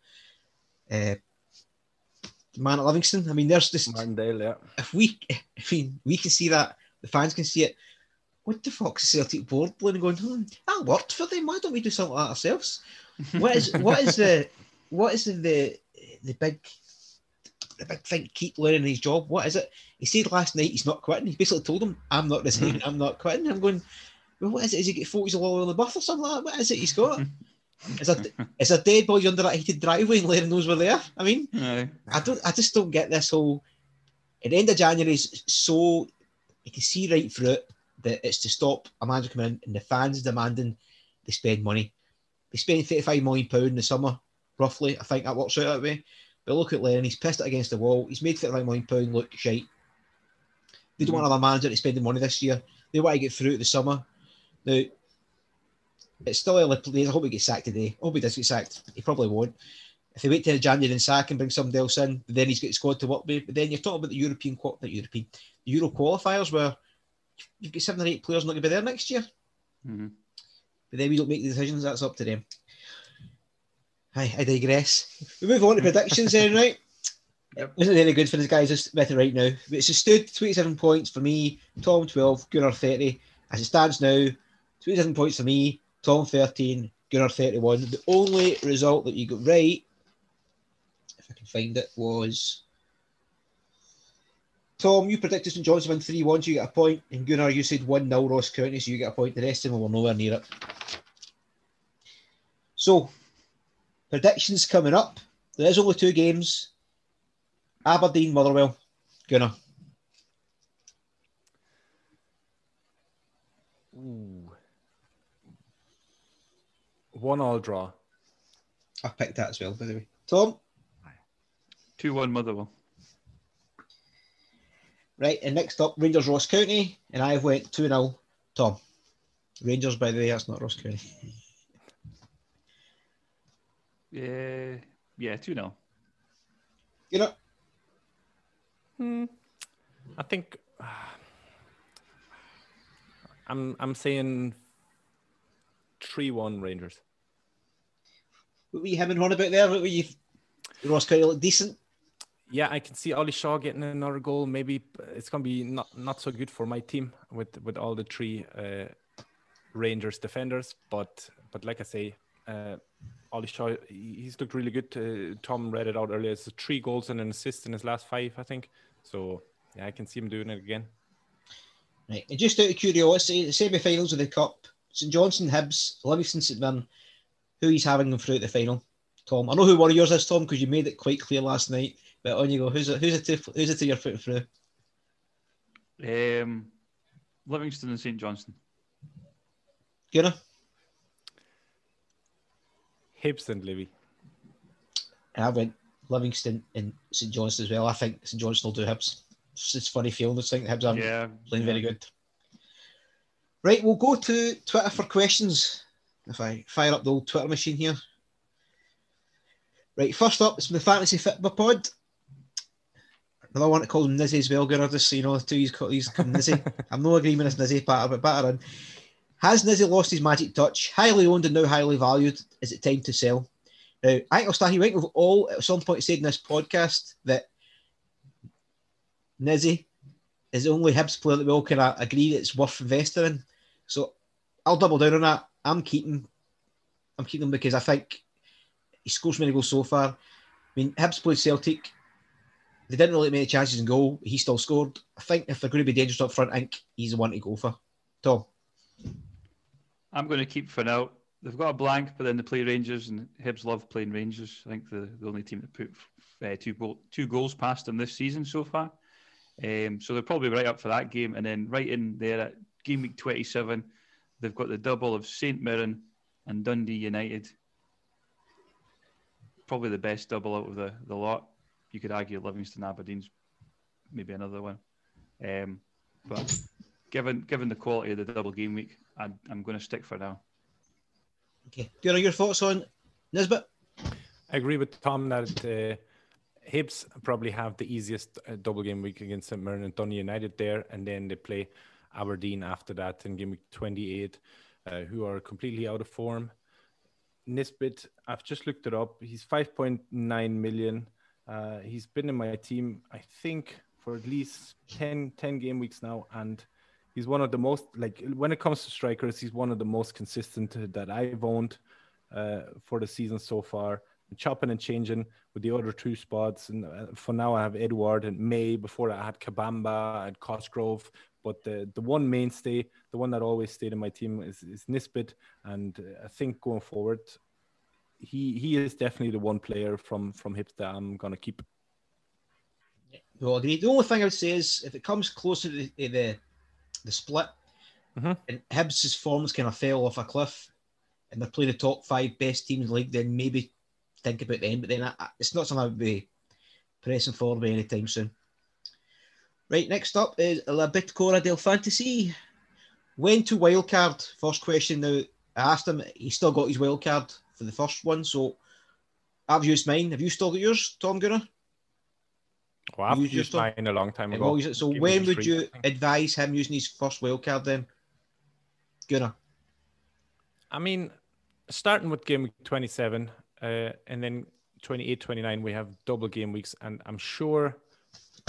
Uh, man at Livingston. I mean, there's this. Yeah. If we, I mean, we can see that, the fans can see it. What the fuck's the Celtic board playing going? Hmm, that worked for them. Why don't we do something like ourselves? What is what is the what is the the, the big the big thing? Keep learning his job. What is it? He said last night he's not quitting. He basically told him, "I'm not resigning. Mm-hmm. I'm not quitting." I'm going well, what is it? Is he get photos of all on the buff or something like that? What is it he's got? Mm-hmm. Is a is a dead boy under that heated driveway and Larry knows we're there? I mean, I don't. I just don't get this whole. At the end of January is so you can see right through it that it's to stop a manager coming in and the fans demanding they spend money. They spend thirty five million pound in the summer, roughly. I think that works out that way. But look at Lennon, he's pissed it against the wall. He's made thirty five million pound look shite. They don't mm. want another manager to spend the money this year. They want to get through the summer. Now, it's still early days. I hope he gets sacked today. I hope he does get sacked. He probably won't. If they wait till January and sack and bring somebody else in, then he's got the squad to work with. But then you're talking about the European, the European, Euro qualifiers where you've got seven or eight players not going to be there next year. Mm-hmm. But then we don't make the decisions. That's up to them. I, I digress. We move on to predictions then, right? Yep. Isn't really good for these guys just with right now. But it's a stood 27 points for me, Tom 12, Gunnar 30. As it stands now, 27 points for me, Tom 13, Gunnar 31. The only result that you got right, if I can find it, was Tom, you predicted St John's win 3 1, so you get a point. And Gunnar, you said 1 0 Ross County, so you get a point. The rest of them were nowhere near it. So, predictions coming up. There's only two games Aberdeen, Motherwell. Gunnar. Ooh. One all draw. I picked that as well, by the way. Tom? 2 1 Motherwell. Right, and next up, Rangers Ross County, and I went 2 0. Tom. Rangers, by the way, that's not Ross County. Yeah, yeah, 2 0. You know? Hmm. I think. Uh, I'm I'm saying three one Rangers. What were you having on about there? What were you? Ross County look decent. Yeah, I can see Ollie Shaw getting another goal. Maybe it's gonna be not not so good for my team with with all the three uh, Rangers defenders. But but like I say, uh, Ollie Shaw he's looked really good. Uh, Tom read it out earlier. It's three goals and an assist in his last five, I think. So yeah, I can see him doing it again. Right. And just out of curiosity, the semi finals of the Cup, St Johnstone, Hibs, Livingston, St Mirren, who he's having them through at the final? Tom. I know who one of yours is, Tom, because you made it quite clear last night. But on you go. Who's it? Who's it? To, who's it to your foot through? Um, Livingston and St Johnstone. Gunnar? Hibs and Livy. I went Livingston and St Johnstone as well. I think St Johnstone will do Hibs it's just funny feeling this thing. Hibs are yeah, playing yeah. very good. Right, we'll go to Twitter for questions. If I fire up the old Twitter machine here. Right, first up, it's from the fantasy football pod. Another one to call him Nizzy as well, Gunnar, just so you know, the two he's called he's Nizzy. I'm no agreement as Nizzy, but, but better on. Has Nizzy lost his magic touch? Highly owned and now highly valued. Is it time to sell? Now, I think I'll start. He went with all at some point said in this podcast that Nizzy is the only Hibs player that we all can agree it's worth investing in. So I'll double down on that. I'm keeping, I'm keeping him because I think he scores many goals so far. I mean, Hibs played Celtic. they didn't really make many chances in goal. He still scored. I think if they're going to be dangerous up front, I think he's the one to go for. Tom. I'm going to keep for now. They've got a blank, but then they play Rangers, and Hibs love playing Rangers. I think the, the only team that put uh, two, two goals past them this season so far. Um, so they're probably right up for that game. And then right in there at game week 27, they've got the double of St Mirren and Dundee United. Probably the best double out of the, the lot. You could argue Livingston Aberdeen's maybe another one. Um, but given given the quality of the double game week, I'm, I'm going to stick for now. Okay. Are your thoughts on Nisbet? I agree with Tom that uh, Hibs probably have the easiest uh, double game week against St. Mirren and Dundee United there, and then they play Aberdeen after that in game week 28, uh, who are completely out of form. Nisbet, I've just looked it up. He's 5.9 million. Uh, he's been in my team, I think, for at least 10, 10 game weeks now, and he's one of the most like when it comes to strikers, he's one of the most consistent that I've owned uh, for the season so far. chopping and changing with the other two spots, and uh, for now I have Edouard and May. Before I had Kabamba, I had Cosgrove, but the the one mainstay, the one that always stayed in my team is, is Nisbet, and uh, I think going forward, he he is definitely the one player from from Hibs that I'm gonna keep. Well, The only thing I would say is if it comes closer to the, the the split, mm-hmm. and Hibs' forms kind of fell off a cliff, and they're playing the top five best teams in the league, then maybe think about them. But then I, it's not something I would be pressing forward anytime soon. Right, next up is La Bitácora del Fantasy. When to wildcard? First question now. I asked him, he still got his wildcard for the first one, so I've used mine. Have you still got yours, Tom Gunnar? Well, I've used, used mine a long time ago. So when would you advise him using his first wild card then? Gunnar. I mean, starting with game week 27 uh, and then 28, 29, we have double game weeks. And I'm sure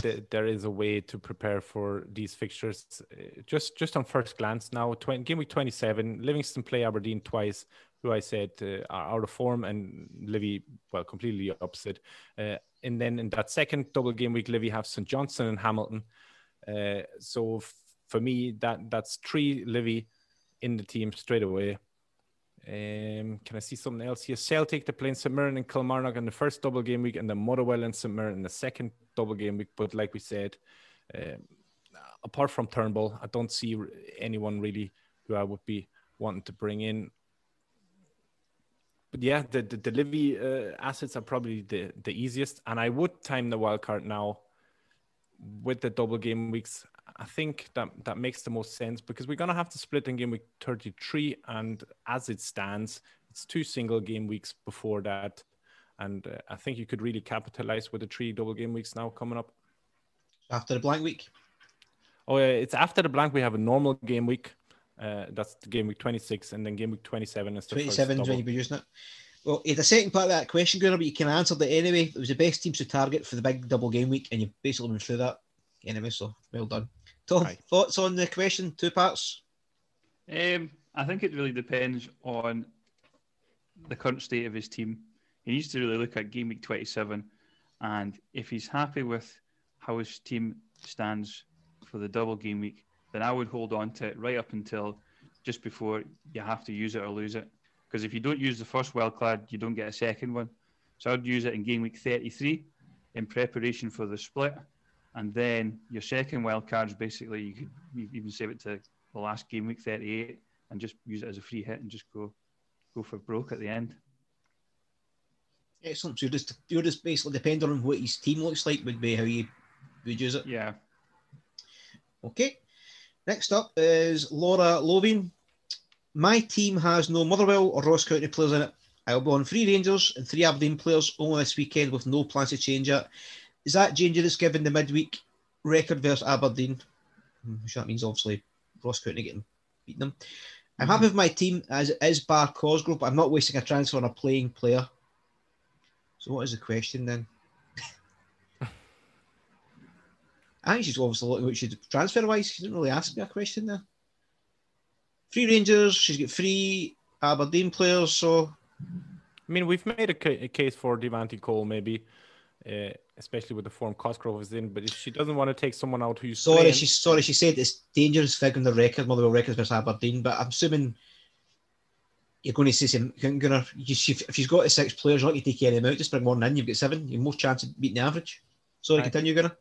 that there is a way to prepare for these fixtures. Uh, just just on first glance now, 20, game week 27, Livingston play Aberdeen twice, who I said uh, are out of form, and Livy, well, completely opposite. Uh, and then in that second double game week, Livy have St Johnstone and Hamilton. Uh, so f- for me, that that's three Livy in the team straight away. Um, can I see something else here? Celtic to play St Mirren and Kilmarnock in the first double game week, and then Motherwell and St Mirren in the second double game week. But like we said, um, apart from Turnbull, I don't see anyone really who I would be wanting to bring in. But yeah, the the, the Livy uh, assets are probably the the easiest, and I would time the wild card now with the double game weeks I think that that makes the most sense because we're gonna have to split in game week 33, and as it stands, it's two single game weeks before that, and uh, I think you could really capitalize with the three double game weeks now coming up. After the blank week. Oh, yeah, it's after the blank. We have a normal game week. Uh, that's game week 26, and then game week 27 is 27 is when you'll be using it. Well, the second part of that question, Gunnar, but you can answer it anyway. It was the best teams to target for the big double game week, and you've basically been through that anyway, so well done. Tom, Aye. thoughts on the question? Two parts. Um, I think it really depends on the current state of his team. He needs to really look at game week 27, and if he's happy with how his team stands for the double game week, then I would hold on to it right up until just before you have to use it or lose it. Because if you don't use the first wild card, you don't get a second one. So I'd use it in game week 33 in preparation for the split and then your second wild card is basically you could even save it to the last game week 38 and just use it as a free hit and just go go for broke at the end. Excellent. So you're just you're just basically depending on what his team looks like would be how you would use it. Yeah. Okay. Next up is Laura Lovin. My team has no Motherwell or Ross County players in it. I'll be on three Rangers and three Aberdeen players only this weekend with no plans to change it. Is that dangerous given the midweek record versus Aberdeen? Hmm, which that means obviously Ross County getting beating them. I'm happy mm-hmm. with my team as it is bar Cosgrove, but I'm not wasting a transfer on a playing player. So what is the question then? I think she's obviously looking what she's transfer wise. She didn't really ask me a question there. Three Rangers, she's got three Aberdeen players, so I mean we've made a, ca- a case for Devante Cole maybe uh, especially with the form Cosgrove is in. But if she doesn't want to take someone out who's Sorry, playing, she sorry she said it's dangerous figuring the record, Motherwell records versus Aberdeen, but I'm assuming you're going to see some. Gonna, you, she, if she's got six players, you're not going to take any of them out. Just bring one in. You've got seven. You've more chance of beating the average. Sorry, Aye. continue, Gunnar.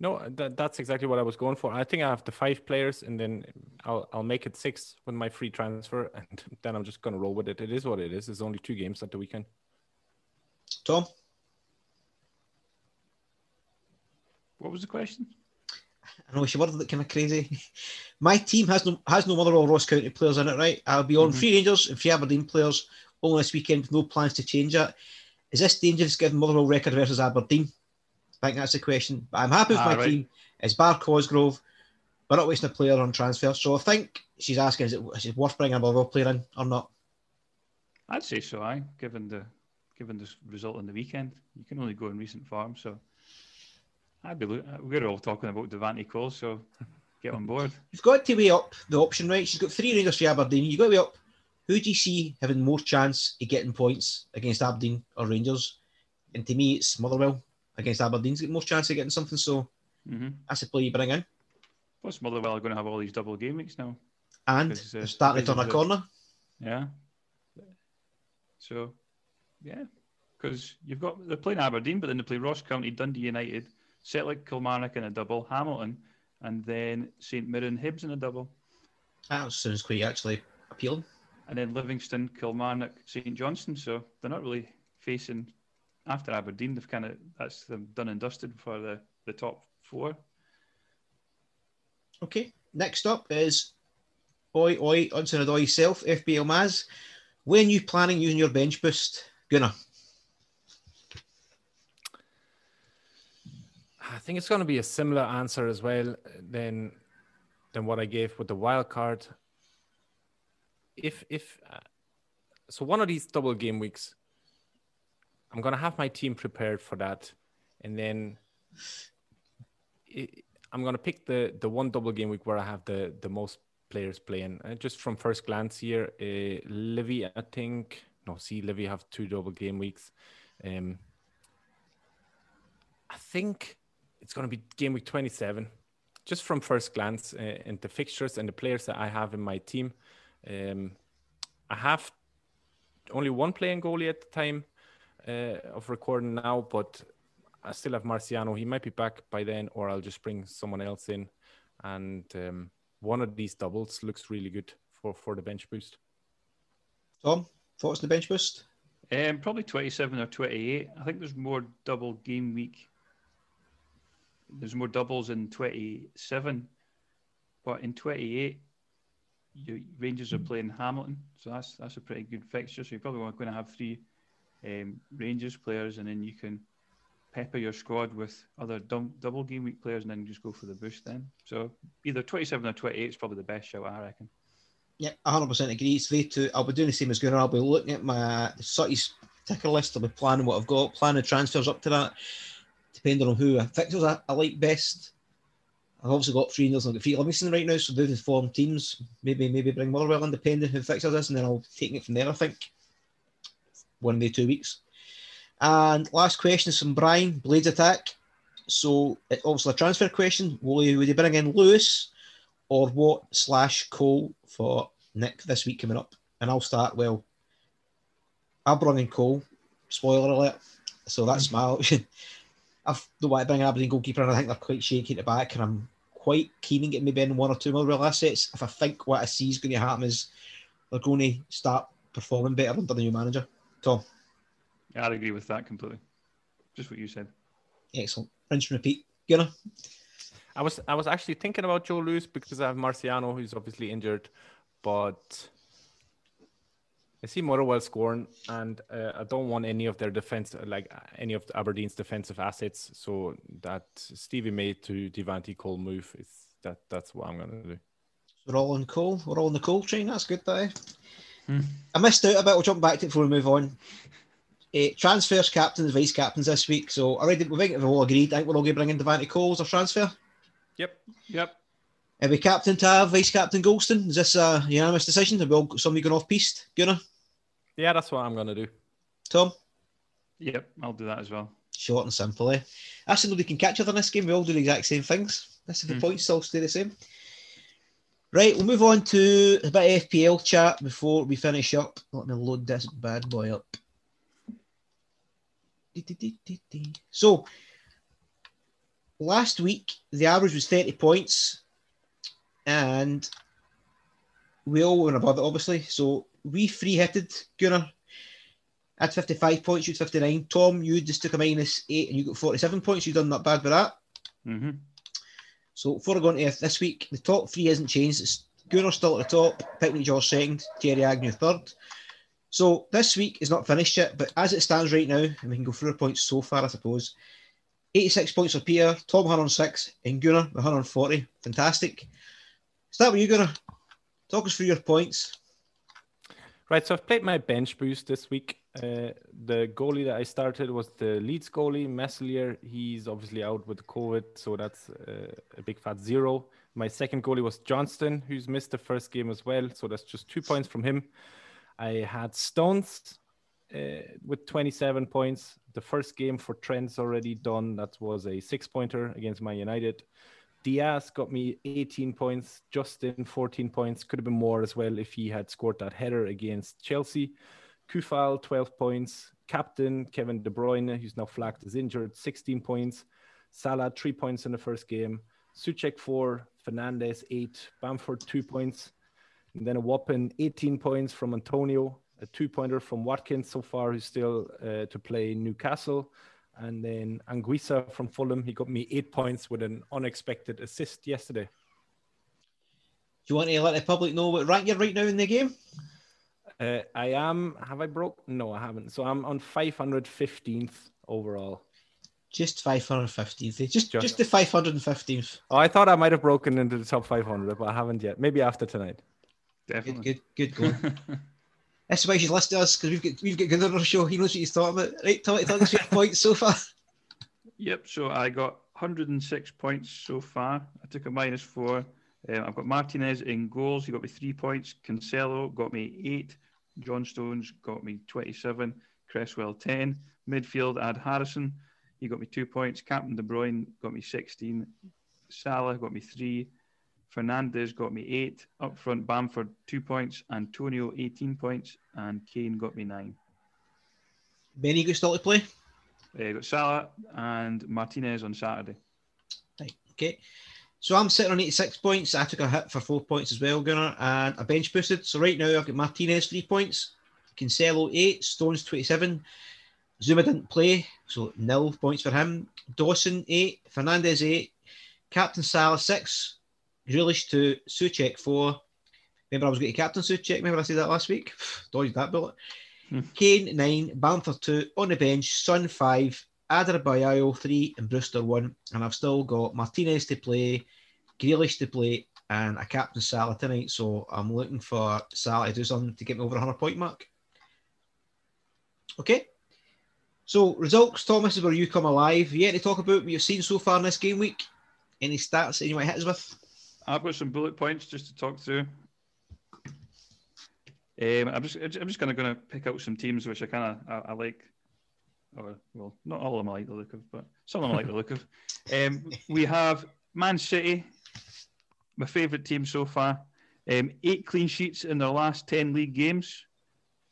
No, that, that's exactly what I was going for. I think I have the five players, and then I'll I'll make it six with my free transfer, and then I'm just gonna roll with it. It is what it is. It's only two games at the weekend. Tom. What was the question? I know she worded it kind of crazy. My team has no has no Motherwell Ross County players in it, right? I'll be on Mhm. three Rangers and three Aberdeen players only this weekend with no plans to change it. Is this dangerous given Motherwell record versus Aberdeen? I think that's the question. But I'm happy with Ah, my right. team. It's Bar Cosgrove. We're not wasting a player on transfer. So I think she's asking is it, is it worth bringing a Motherwell player in or not? I'd say so. I given the given this result in the weekend, you can only go in recent form. So I'd be. We're all talking about Devante Cole, so get on board. You've got to weigh up the option, right? She's got three Rangers for Aberdeen. You've got to weigh up who do you see having more chance of getting points against Aberdeen or Rangers? And to me, it's Motherwell against Aberdeen's got more chance of getting something. So hmm that's the play you bring in. Plus, Motherwell are going to have all these double game weeks now. And uh, they're starting to turn a because of the- corner. Yeah. So, yeah, because you've got they're playing Aberdeen, but then they play Ross County, Dundee United, Celtic, Kilmarnock in a double, Hamilton, and then St Mirren, Hibs in a double, That sounds quite actually appealing. and then Livingston, Kilmarnock, St Johnstone. So they're not really facing after Aberdeen. They've kind of that's them done and dusted for the the top four. Okay. Next up is Oi Oi Hudson Odoi self, FBL Maz. When you planning using your bench boost? Gunnar. I think it's going to be a similar answer as well than than what I gave with the wild card. If if uh, so, one of these double game weeks, I'm going to have my team prepared for that, and then i I'm going to pick the the one double game week where I have the the most players playing. Uh, just from first glance here, uh, Livy, I think no, see, Livy have two double game weeks. Um, I think it's going to be game week 27 just from first glance uh, and the fixtures and the players that i have in my team um, i have only one playing goalie at the time of recording now but i still have marciano he might be back by then or i'll just bring someone else in and um, one of these doubles looks really good for for the bench boost Tom, thoughts on the bench boost? Um, probably 27 or 28. I think there's more double game week. There's more doubles in 27, but in 28, your Rangers are playing Hamilton, so that's that's a pretty good fixture. So you're probably going to have three um, Rangers players, and then you can pepper your squad with other double game week players, and then just go for the boost. Then, so either 27 or 28 is probably the best shout, I reckon. Yeah, 100% agree. It's three two. I'll be doing the same as Gunnar. I'll be looking at my Sutty's ticker list. I'll be planning what I've got, planning transfers up to that, depending on who fixtures I, I like best. I've also got three Rangers and I've got three Livingston right now, so the form teams. Maybe maybe bring Motherwell in, depending who fixtures this, and then I'll take it from there, I think. One of the two weeks. And last question is from Brian, Blades Attack. So obviously a transfer question. Will you, would bring in Lewis or what slash Cole for Nick this week coming up? And I'll start. Well, I've brought in Cole. Spoiler alert. So that's my option. I don't want to bring an Aberdeen goalkeeper, and I think they're quite shaky at the back, and I'm quite keen on getting maybe in one or two more real assets. If I think what I see is going to happen is they're going to start performing better under the new manager. Tom, Yeah, I'd agree with that completely. Just what you said. excellent. Rinse and repeat. Gunnar, I was I was actually thinking about Joe Lewis because I have Marciano, who's obviously injured, but I see Motherwell scoring, and uh, I don't want any of their defense, like any of Aberdeen's defensive assets. So that Stevie May to Devante Cole move is that that's what I'm gonna do. we're all on Cole. We're all on the Cole train. That's good, though. I missed out a bit. We'll jump back to it before we move on. Uh, transfers, captains, vice captains this week. So already we think we've all agreed. I think we're all going to bring in Devante Cole as a transfer. Yep. Yep. Are we captain Tav, vice captain Goldson? Is this a unanimous decision? Have we all got somebody going off piste? Gunnar, Yeah, that's what I'm gonna do. Tom, Yep, I'll do that as well. Short and simple, eh? Actually, nobody can catch other in this game. We all do the exact same things. This is the Mm. points still stay the same. Right, we'll move on to a bit of FPL chat before we finish up. Let me load this bad boy up. So, last week the average was 30 points, and we all went above it, obviously. So, we free hitted Gunnar at 55 points, you had 59. Tom, you just took a minus eight and you got 47 points. You've done not bad with that. hmm So I go into this week, the top three hasn't changed. It's Gunnar still at the top, Pickney George second, Jerry Agnew third. So this week is not finished yet, but as it stands right now, and we can go through the points so far, I suppose. 86 points for Peter, Tom 106, and Gunnar 140. Fantastic. Start with you, Gunnar. Talk us through your points. Right, so I've played my bench boost this week. Uh, the goalie that I started was the Leeds goalie, Meslier. He's obviously out with COVID, so that's uh, a big fat zero. My second goalie was Johnstone, who's missed the first game as well, so that's just two points from him. I had Stones uh, with 27 points. The first game for Trent's already done. That was a six pointer against Man United. Dias got me 18 points. Justin 14 points. Could have been more as well if he had scored that header against Chelsea. Coufal 12 points. Captain Kevin De Bruyne, who's now flagged as injured, 16 points. Salah three points in the first game. Soucek four. Fernandez eight. Bamford two points. And then a whopping 18 points from Antonio, a two pointer from Watkins so far, who's still uh, to play Newcastle. And then Anguissa from Fulham, he got me eight points with an unexpected assist yesterday. Do you want to let the public know what rank you're right now in the game? Uh, I am, have I broke? No, I haven't. So I'm on 515th overall. Just 515th. eh? Just, Just- just the 515th. Oh, I thought I might have broken into the top 500, but I haven't yet. Maybe after tonight. Good, Definitely. good, good going. That's why she's listed us because we've got we've got Gunnar on our show. He knows what he's talking about. Right, tell me, tell us your points so far. Yep. So I got 106 points so far. I took a minus four. Um, I've got Martinez in goals. He got me three points. Cancelo got me eight. John Stones got me 27. Cresswell 10. Midfield, Ad Harrison. He got me two points. Captain De Bruyne got me 16. Salah got me three. Fernandez got me eight. Up front, Bamford two points. Antonio 18 points. And Kane got me nine. Benny got still to play. Uh, got Salah and Martinez on Saturday. Right, okay. So I'm sitting on 86 points. I took a hit for four points as well, Gunnar, and I bench boosted. So right now I've got Martinez three points, Cancelo eight, Stones 27. Zouma didn't play, so nil points for him. Dawson eight, Fernandez eight, Captain Salah six, Grealish two, Soucek four. Remember I was going to Captain Soucek. Remember I said that last week? Dodged that bullet. Hmm. Kane nine, Bamford two, on the bench, Son five, Adarabioyo three, and Brewster one. And I've still got Martinez to play, Grealish to play, and a captain Salah tonight. So I'm looking for Salah to do something to get me over 100 point mark. Okay. So results, Thomas, is where you come alive. You to talk about what you've seen so far in this game week? Any stats that you might hit us with? I've got some bullet points just to talk through. Um, I'm just I'm just kind of going to pick out some teams which I kind of I, I like, or well, not all of them I like the look of, but some of them I like the look of. Um, we have Man City, my favourite team so far. Um, eight clean sheets in their last ten league games.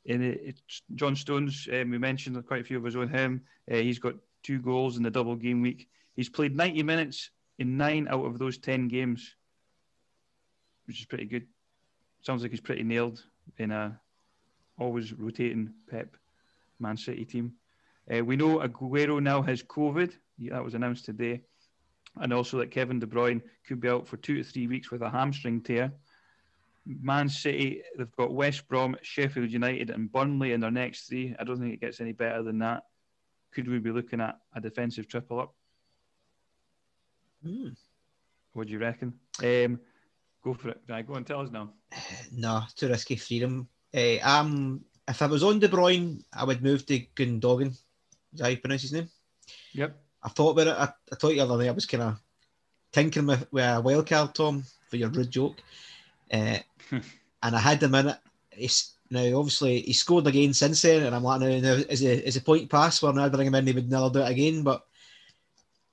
And it, John Stones. Um, we mentioned quite a few of us on him. Uh, he's got two goals in the double game week. He's played 90 minutes in nine out of those 10 games, which is pretty good. Sounds like he's pretty nailed in a always rotating Pep Man City team. Uh, we know Aguero now has COVID. That was announced today. And also that Kevin De Bruyne could be out for two to three weeks with a hamstring tear. Man City, they've got West Brom, Sheffield United, and Burnley in their next three. I don't think it gets any better than that. Could we be looking at a defensive triple up? Hmm. What do you reckon? Um, go for it. Right, go and tell us now. No, too risky freedom. Uh, um, if I was on De Bruyne, I would move to Gundogan. Is that how you pronounce his name? Yep. I thought about it. I, I thought the other day I was kind of tinkering with, with a wild card, Tom, for your rude joke. Uh, and I had him in it. It's, Now, obviously, he scored again since then, and I'm like, now, now is a is a point pass where now bring him in, he would never do it again. But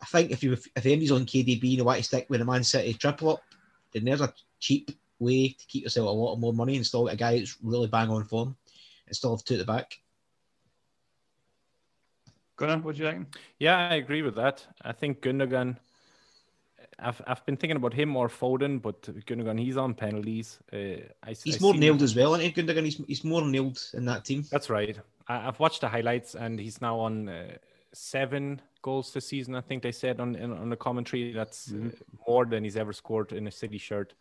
I think if you if Emery's on KDB and you want to stick with a Man City triple up, then there's a cheap way to keep yourself a lot more money and still get a guy that's really bang on form and still have two at the back. Gunnar, what do you think? Yeah, I agree with that. I think Gundogan. I've, I've been thinking about him or Foden, but Gundogan, he's on penalties. Uh, I, he's I more seen- nailed as well, isn't he? Gundogan, he's, he's more nailed in that team. That's right. I, I've watched the highlights, and he's now on uh, seven goals this season. I think they said on in, on the commentary that's uh, more than he's ever scored in a City shirt.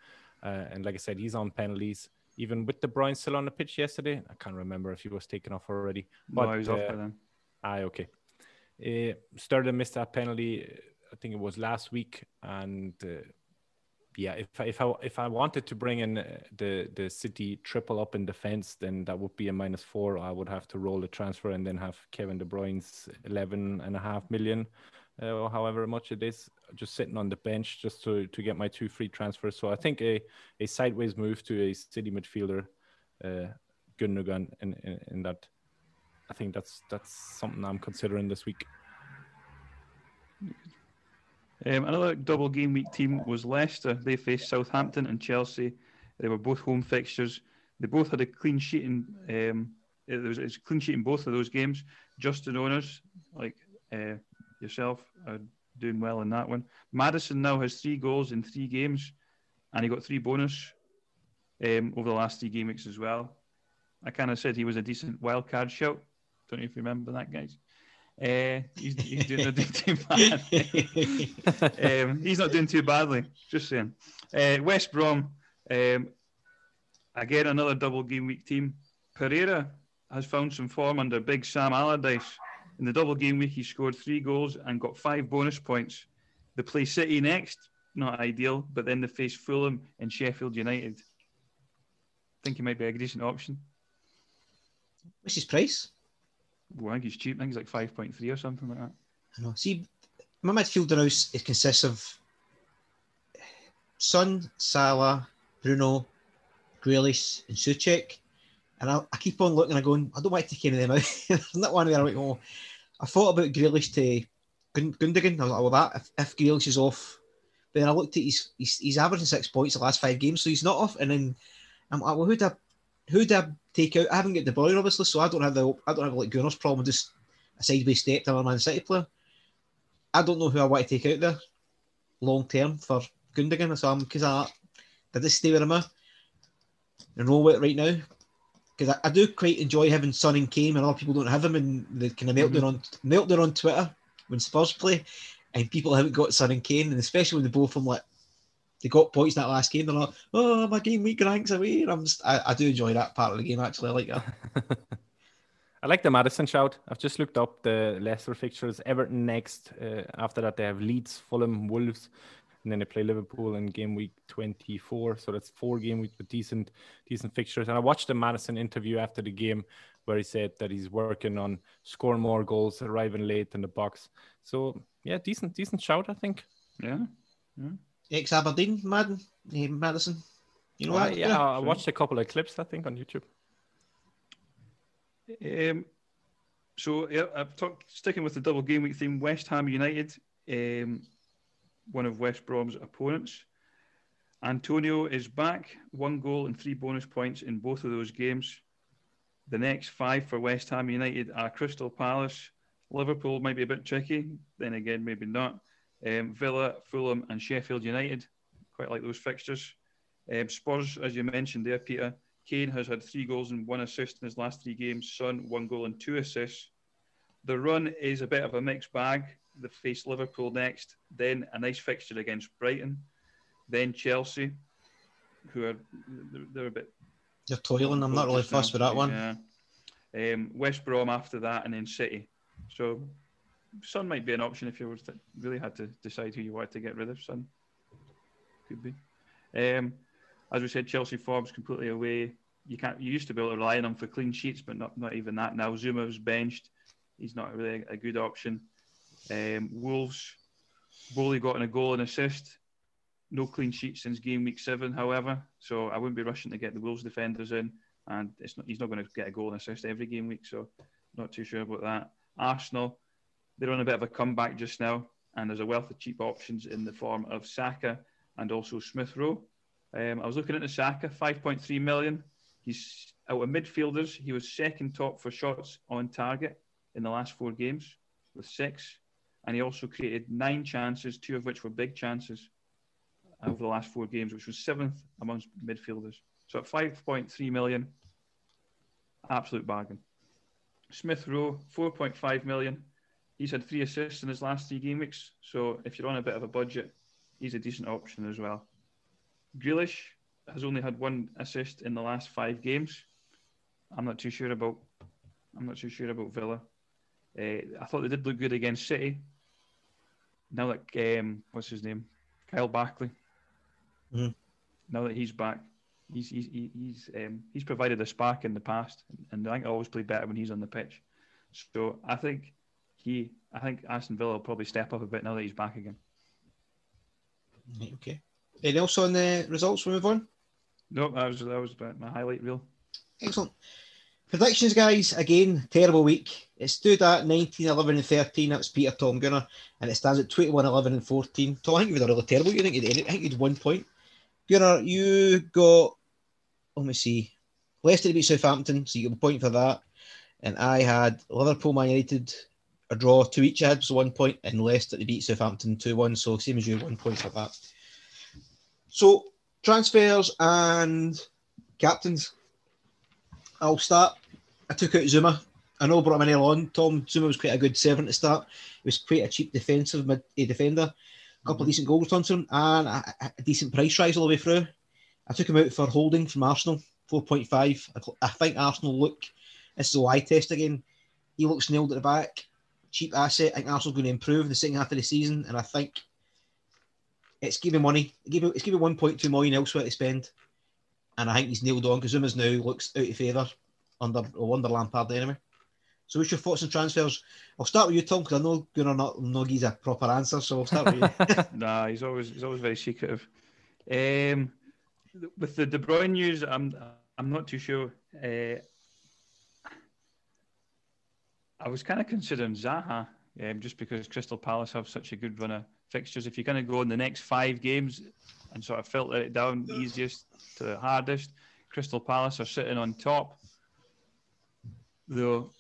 Uh, and like I said, he's on penalties. Even with De Bruyne still on the pitch yesterday, I can't remember if he was taken off already. No, But I was off uh, by then. Aye, okay. Uh, Sterling missed that penalty. I think it was last week, and uh, yeah, if I, if I if I wanted to bring in uh, the the City triple up in defense, then that would be a minus four. I would have to roll the transfer and then have Kevin De Bruyne's eleven and a half million, uh, or however much it is, just sitting on the bench just to to get my two free transfers. So I think a a sideways move to a City midfielder, uh, Gundogan, in, in in that. I think that's that's something I'm considering this week. Um, another double game week team was Leicester. They faced Southampton and Chelsea. They were both home fixtures. They both had a clean sheet in um, it was, it was clean sheet in both of those games. Justin owners like uh, yourself are doing well in that one. Maddison now has three goals in three games, and he got three bonus um, over the last three game weeks as well. I kind of said he was a decent wild card shout. Don't know if you remember that, guys. Uh, he's, he's doing not doing too bad. um, he's not doing too badly. Just saying. Uh, West Brom, um, again another double game week team. Pereira has found some form under Big Sam Allardyce. In the double game week, he scored three goals and got five bonus points. They play City next, not ideal, but then they face Fulham and Sheffield United. I think he might be a decent option. What's his price? Well, I think he's cheap. I think he's like five point three or something like that. I know. See, my midfield is, it consists of Son, Salah, Bruno, Grealish, and Suchek. And I, I keep on looking and going, I don't want to take any of them out. I'm not one where I went, oh, I thought about Grealish to Gun- Gundogan. I was like, well, that if, if Grealish is off, but then I looked at his, he's, he's averaging six points the last five games, so he's not off. And then I'm like, well, who'd I, who'd I take out? I haven't got De Bruyne, obviously, so I don't have the, I don't have like Gunnar's problem, just a sideways step to a Man City player. I don't know who I want to take out there long term for Gundogan. So I'm because I did this stay with him and roll with it right now. Because I, I do quite enjoy having Son and Kane, and other people don't have him, and they kind of meltdown mm-hmm. on meltdown on Twitter when Spurs play, and people haven't got Son and Kane, and especially when they both from like they got points that last game, they're like, "Oh, my game week ranks away." And I'm just, I, I do enjoy that part of the game. Actually, I like that. I like the Maddison shout. I've just looked up the Leicester fixtures. Everton next. Uh, after that, they have Leeds, Fulham, Wolves, and then they play Liverpool in game week 24. So that's four game week with decent, decent fixtures. And I watched the Maddison interview after the game where he said that he's working on scoring more goals, arriving late in the box. So yeah, decent, decent shout. I think. Yeah. Ex Aberdeen, Madden, eh, Maddison. You know Uh, what? yeah, I watched a couple of clips. I think on YouTube. Um, so yeah, I've talked sticking with the double game week theme. West Ham United, um, one of West Brom's opponents. Antonio is back, one goal and three bonus points in both of those games. The next five for West Ham United are Crystal Palace, Liverpool might be a bit tricky, then again maybe not. Um, Villa, Fulham, and Sheffield United, quite like those fixtures. Um, Spurs, as you mentioned there, Peter. Kane has had three goals and one assist in his last three games. Son, one goal and two assists. The run is a bit of a mixed bag. They face Liverpool next, then a nice fixture against Brighton, then Chelsea, who are they're, they're a bit. You're toiling. I'm not really fussed with that one. Yeah. Um, West Brom after that, and then City. So, Son might be an option if you were to really had to decide who you wanted to get rid of. Son could be. Um, as we said, Chelsea form's completely away. You can't. You used to be able to rely on him for clean sheets, but not not even that now. Zouma was benched. He's not really a good option. Um, Wolves, Boly got in a goal and assist. No clean sheet since game week seven, however. So I wouldn't be rushing to get the Wolves defenders in. and it's not, he's not going to get a goal and assist every game week, so not too sure about that. Arsenal, they're on a bit of a comeback just now, and there's a wealth of cheap options in the form of Saka and also Smith Rowe. Um, I was looking at the Saka, 5.3 million. He's out of midfielders. He was second top for shots on target in the last four games with six. And he also created nine chances, two of which were big chances over the last four games, which was seventh amongst midfielders. So at 5.3 million, absolute bargain. Smith Rowe, 4.5 million. He's had three assists in his last three game weeks. So if you're on a bit of a budget, he's a decent option as well. Grealish has only had one assist in the last five games. I'm not too sure about. I'm not too sure about Villa. Uh, I thought they did look good against City. Now that um, what's his name, Kyle Bartley. Mhm. Now that he's back, he's he's he's um, he's provided a spark in the past, and I think I always play better when he's on the pitch. So I think he, I think Aston Villa will probably step up a bit now that he's back again. Right, okay. Anything else on the results? We move on. No, that was that was about my highlight reel. Excellent. Predictions, guys. Again, terrible week. It stood at 19, 11, and 13. That's Peter, Tom, Gunnar. And it stands at 21, 11, and 14. Tom, I think you a really terrible. You think you I think you had one point. Gunnar, you got, let me see, Leicester to beat Southampton, so you got a point for that. And I had Liverpool, Man United, a draw, to each had, so one point, and Leicester to beat Southampton 2 1. So same as you, one point for that. So transfers and captains. I'll start. I took out Zouma. I know I brought him in early on. Tom Zouma was quite a good seven to start. He was quite a cheap defensive mid eh, defender. A couple of decent goal returns from him and a, a decent price rise all the way through. I took him out for holding from Arsenal, 4.5. I, I think Arsenal look, this is a eye test again. He looks nailed at the back. Cheap asset. I think Arsenal's going to improve in the second half of the season. And I think it's giving money. It's giving 1.2 million elsewhere to spend. And I think he's nailed on because Zouma's now looks out of favour under or under Lampard anyway. So, what's your thoughts on transfers? I'll start with you, Tom, because I know Gunnar not no gives a proper answer. So I'll start with you. nah, he's always he's always very secretive. Um, with the De Bruyne news, I'm I'm not too sure. Uh, I was kind of considering Zaha, um, just because Crystal Palace have such a good run of fixtures. If you're going to go in the next five games and sort of filter it down easiest to the hardest, Crystal Palace are sitting on top. Though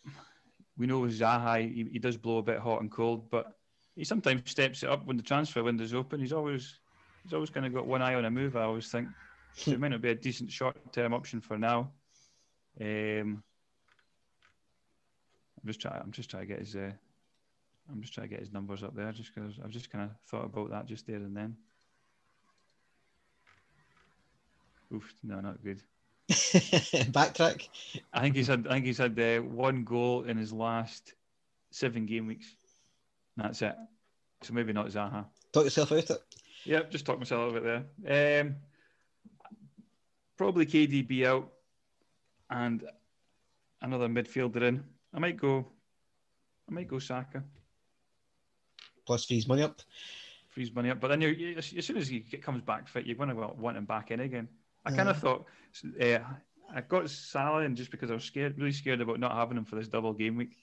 we know with Zaha, he, he does blow a bit hot and cold, but he sometimes steps it up when the transfer window's open. He's always he's always kind of got one eye on a move. I always think so. It might not be a decent short term option for now. Um, just trying. I'm just trying to get his. Uh, I'm just trying to get his numbers up there, just because I've just kind of thought about that just there and then. Oof, no, not good. Backtrack. I think he's had. I think he's had uh, one goal in his last seven game weeks. That's it. So maybe not Zaha. Talk yourself out it. Yep, just talk myself out of it there. Um, probably KDB out and another midfielder in. I might go. I might go Saka. Plus fees money up. Freeze money up, but then you're, you as soon as he comes back fit, you're going to want him back in again. I kind of thought uh, I got Salah in just because I was scared, really scared about not having him for this double game week.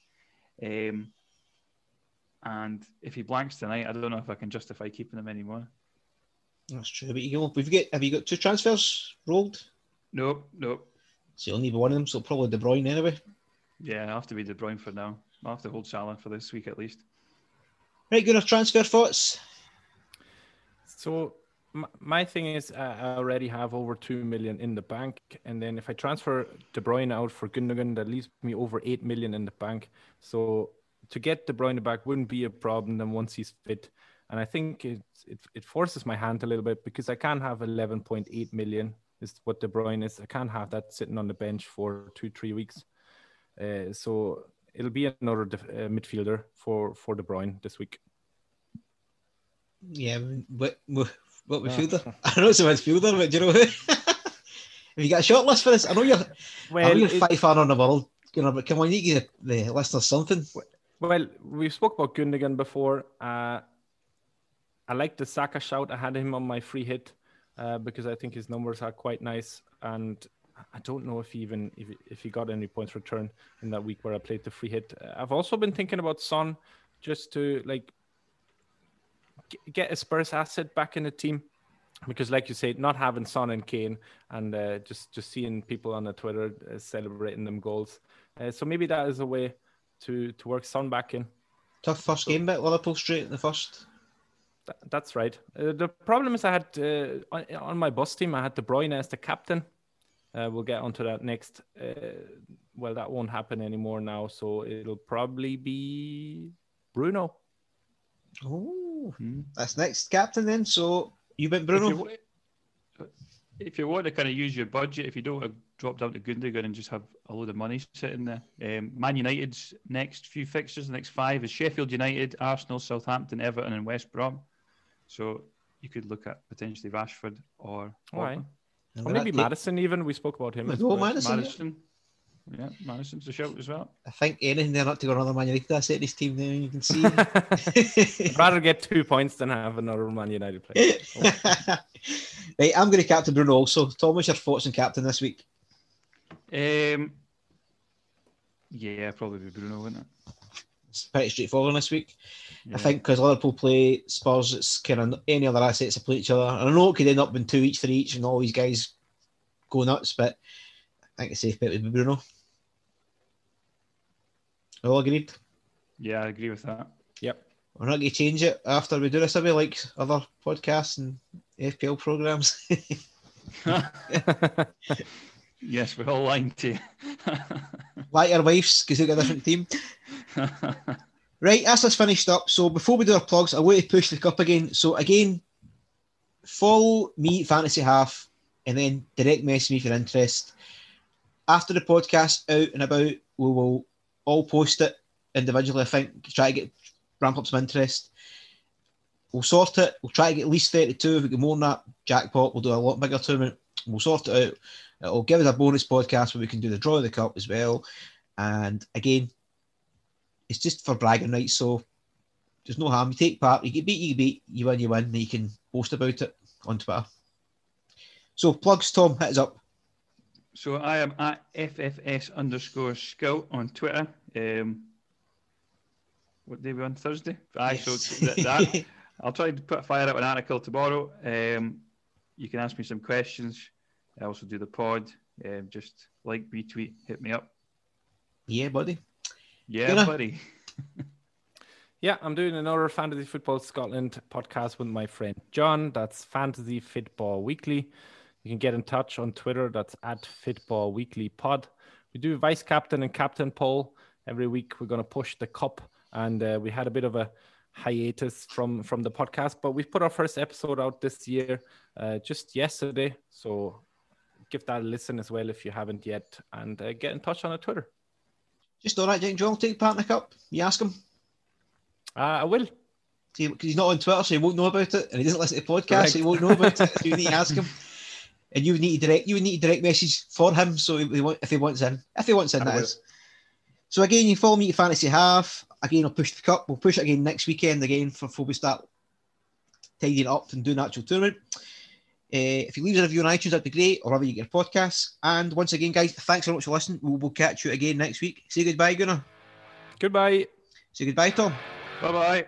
Um, and if he blanks tonight, I don't know if I can justify keeping him anymore. That's true. But you go. We've got. Have you got two transfers rolled? Nope, nope. So you'll need one of them. So probably De Bruyne anyway. Yeah, I have to be De Bruyne for now. I'll have to hold Salah for this week at least. Right, Gunnar, transfer thoughts. So m- my thing is, I already have over two million in the bank, and then if I transfer De Bruyne out for Gundogan, that leaves me over eight million in the bank. So to get De Bruyne back wouldn't be a problem. Then once he's fit, and I think it it, it forces my hand a little bit because I can't have eleven point eight million is what De Bruyne is. I can't have that sitting on the bench for two three weeks. Uh, so it'll be another def- uh, midfielder for for De Bruyne this week. Yeah, what what, what midfielder? I know it's a midfielder, but do you know who? Have you got a short list for this? I know you're. I know Well, you're it- five far on the world, Gunnar, but come on, you need to give the listeners something. Well, we've spoke about Gundogan before. Uh, I like the Saka shout. I had him on my free hit uh, because I think his numbers are quite nice. And I don't know if he even if, if he got any points return in that week where I played the free hit. I've also been thinking about Son just to like get a Spurs asset back in the team because, like you say, not having Son and Kane and uh, just just seeing people on the Twitter uh, celebrating them goals. Uh, so maybe that is a way to to work Son back in. Tough first game bit, Liverpool straight in the first. Th- that's right. Uh, the problem is I had uh, on, on, my bus team I had De Bruyne as the captain. Uh, we'll get onto that next. well, that won't happen anymore now, so it'll probably be Bruno. Oh, hmm. that's next captain then. So you went Bruno. If you, if you, want to kind of use your budget, if you don't want to drop down to Gundogan and just have a load of money sitting there, um, Man United's next few fixtures, the next five is Sheffield United, Arsenal, Southampton, Everton, and West Brom. So you could look at potentially Rashford or. All right. Or maybe Maddison. even. We spoke about him. Oh, Maddison. Maddison. Yeah, Maddison's a shout as well. I think anything they're not to go another Man United asset this team there, you can see. I'd rather get two points than have another Man United player. right, I'm going to captain Bruno also. Tom, what's your thoughts on captain this week? Um, yeah, probably Bruno, wouldn't it? It's pretty straightforward this week. Yeah. I think because Liverpool play Spurs, it's kind of any other assets to play each other. And I know it could end up being two each for each and all these guys go nuts, but I think a safe bet would be Bruno. All agreed? Yeah, I agree with that. Yep. We're not going to change it after we do this, we like other podcasts and FPL programs. yes, we're all lying to you. like your wives, because you got a different team. right, that's us finished up. So before we do our plugs, I want to push the cup again. So again, follow me Fantasy Half and then direct message me if you're interested. After the podcast out and about, we will all post it individually. I think try to get ramp up some interest. We'll sort it. We'll try to get at least 32. If we get more than that, jackpot. We'll do a lot bigger tournament. We'll sort it out. It'll give us a bonus podcast where we can do the draw of the cup as well. And again, it's just for bragging rights. So there's no harm. You take part. You get beat. You get beat. You win. You win. And you can post about it on Twitter. So plugs, Tom. Hit us up. So I am at FFS underscore scout on Twitter. Um, what day we on Thursday? Aye, so that, I'll try to put fire out an article tomorrow. Um, you can ask me some questions. I also do the pod. Um, just like, retweet, hit me up. Yeah, buddy. Yeah, buddy. yeah, I'm doing another Fantasy Football Scotland podcast with my friend John. That's Fantasy Football Weekly. You can get in touch on Twitter. That's at Football Weekly Pod. We do vice captain and captain poll every week. We're going to push the cup, and uh, we had a bit of a hiatus from from the podcast, but we've put our first episode out this year uh, just yesterday. So give that a listen as well if you haven't yet, and uh, get in touch on a Twitter. Just all right, Jake John, take part in the cup. You ask him. Uh, I will. Because he's not on Twitter, so he won't know about it, and he doesn't listen to podcasts, so he won't know about it. So you need to ask him. and you would need to direct you would need a direct message for him. So if he, if he wants in, if he wants in, that is. So again, you follow me to fantasy half. Again, I'll push the cup. We'll push it again next weekend again for before we start tidying up and doing actual tournament. Uh, if you leave a review on iTunes, that'd be great, or wherever you get your podcasts. And once again, guys, thanks so much for listening. We'll, we'll catch you again next week. Say goodbye, Gunnar. Goodbye. Say goodbye, Tom. Bye bye.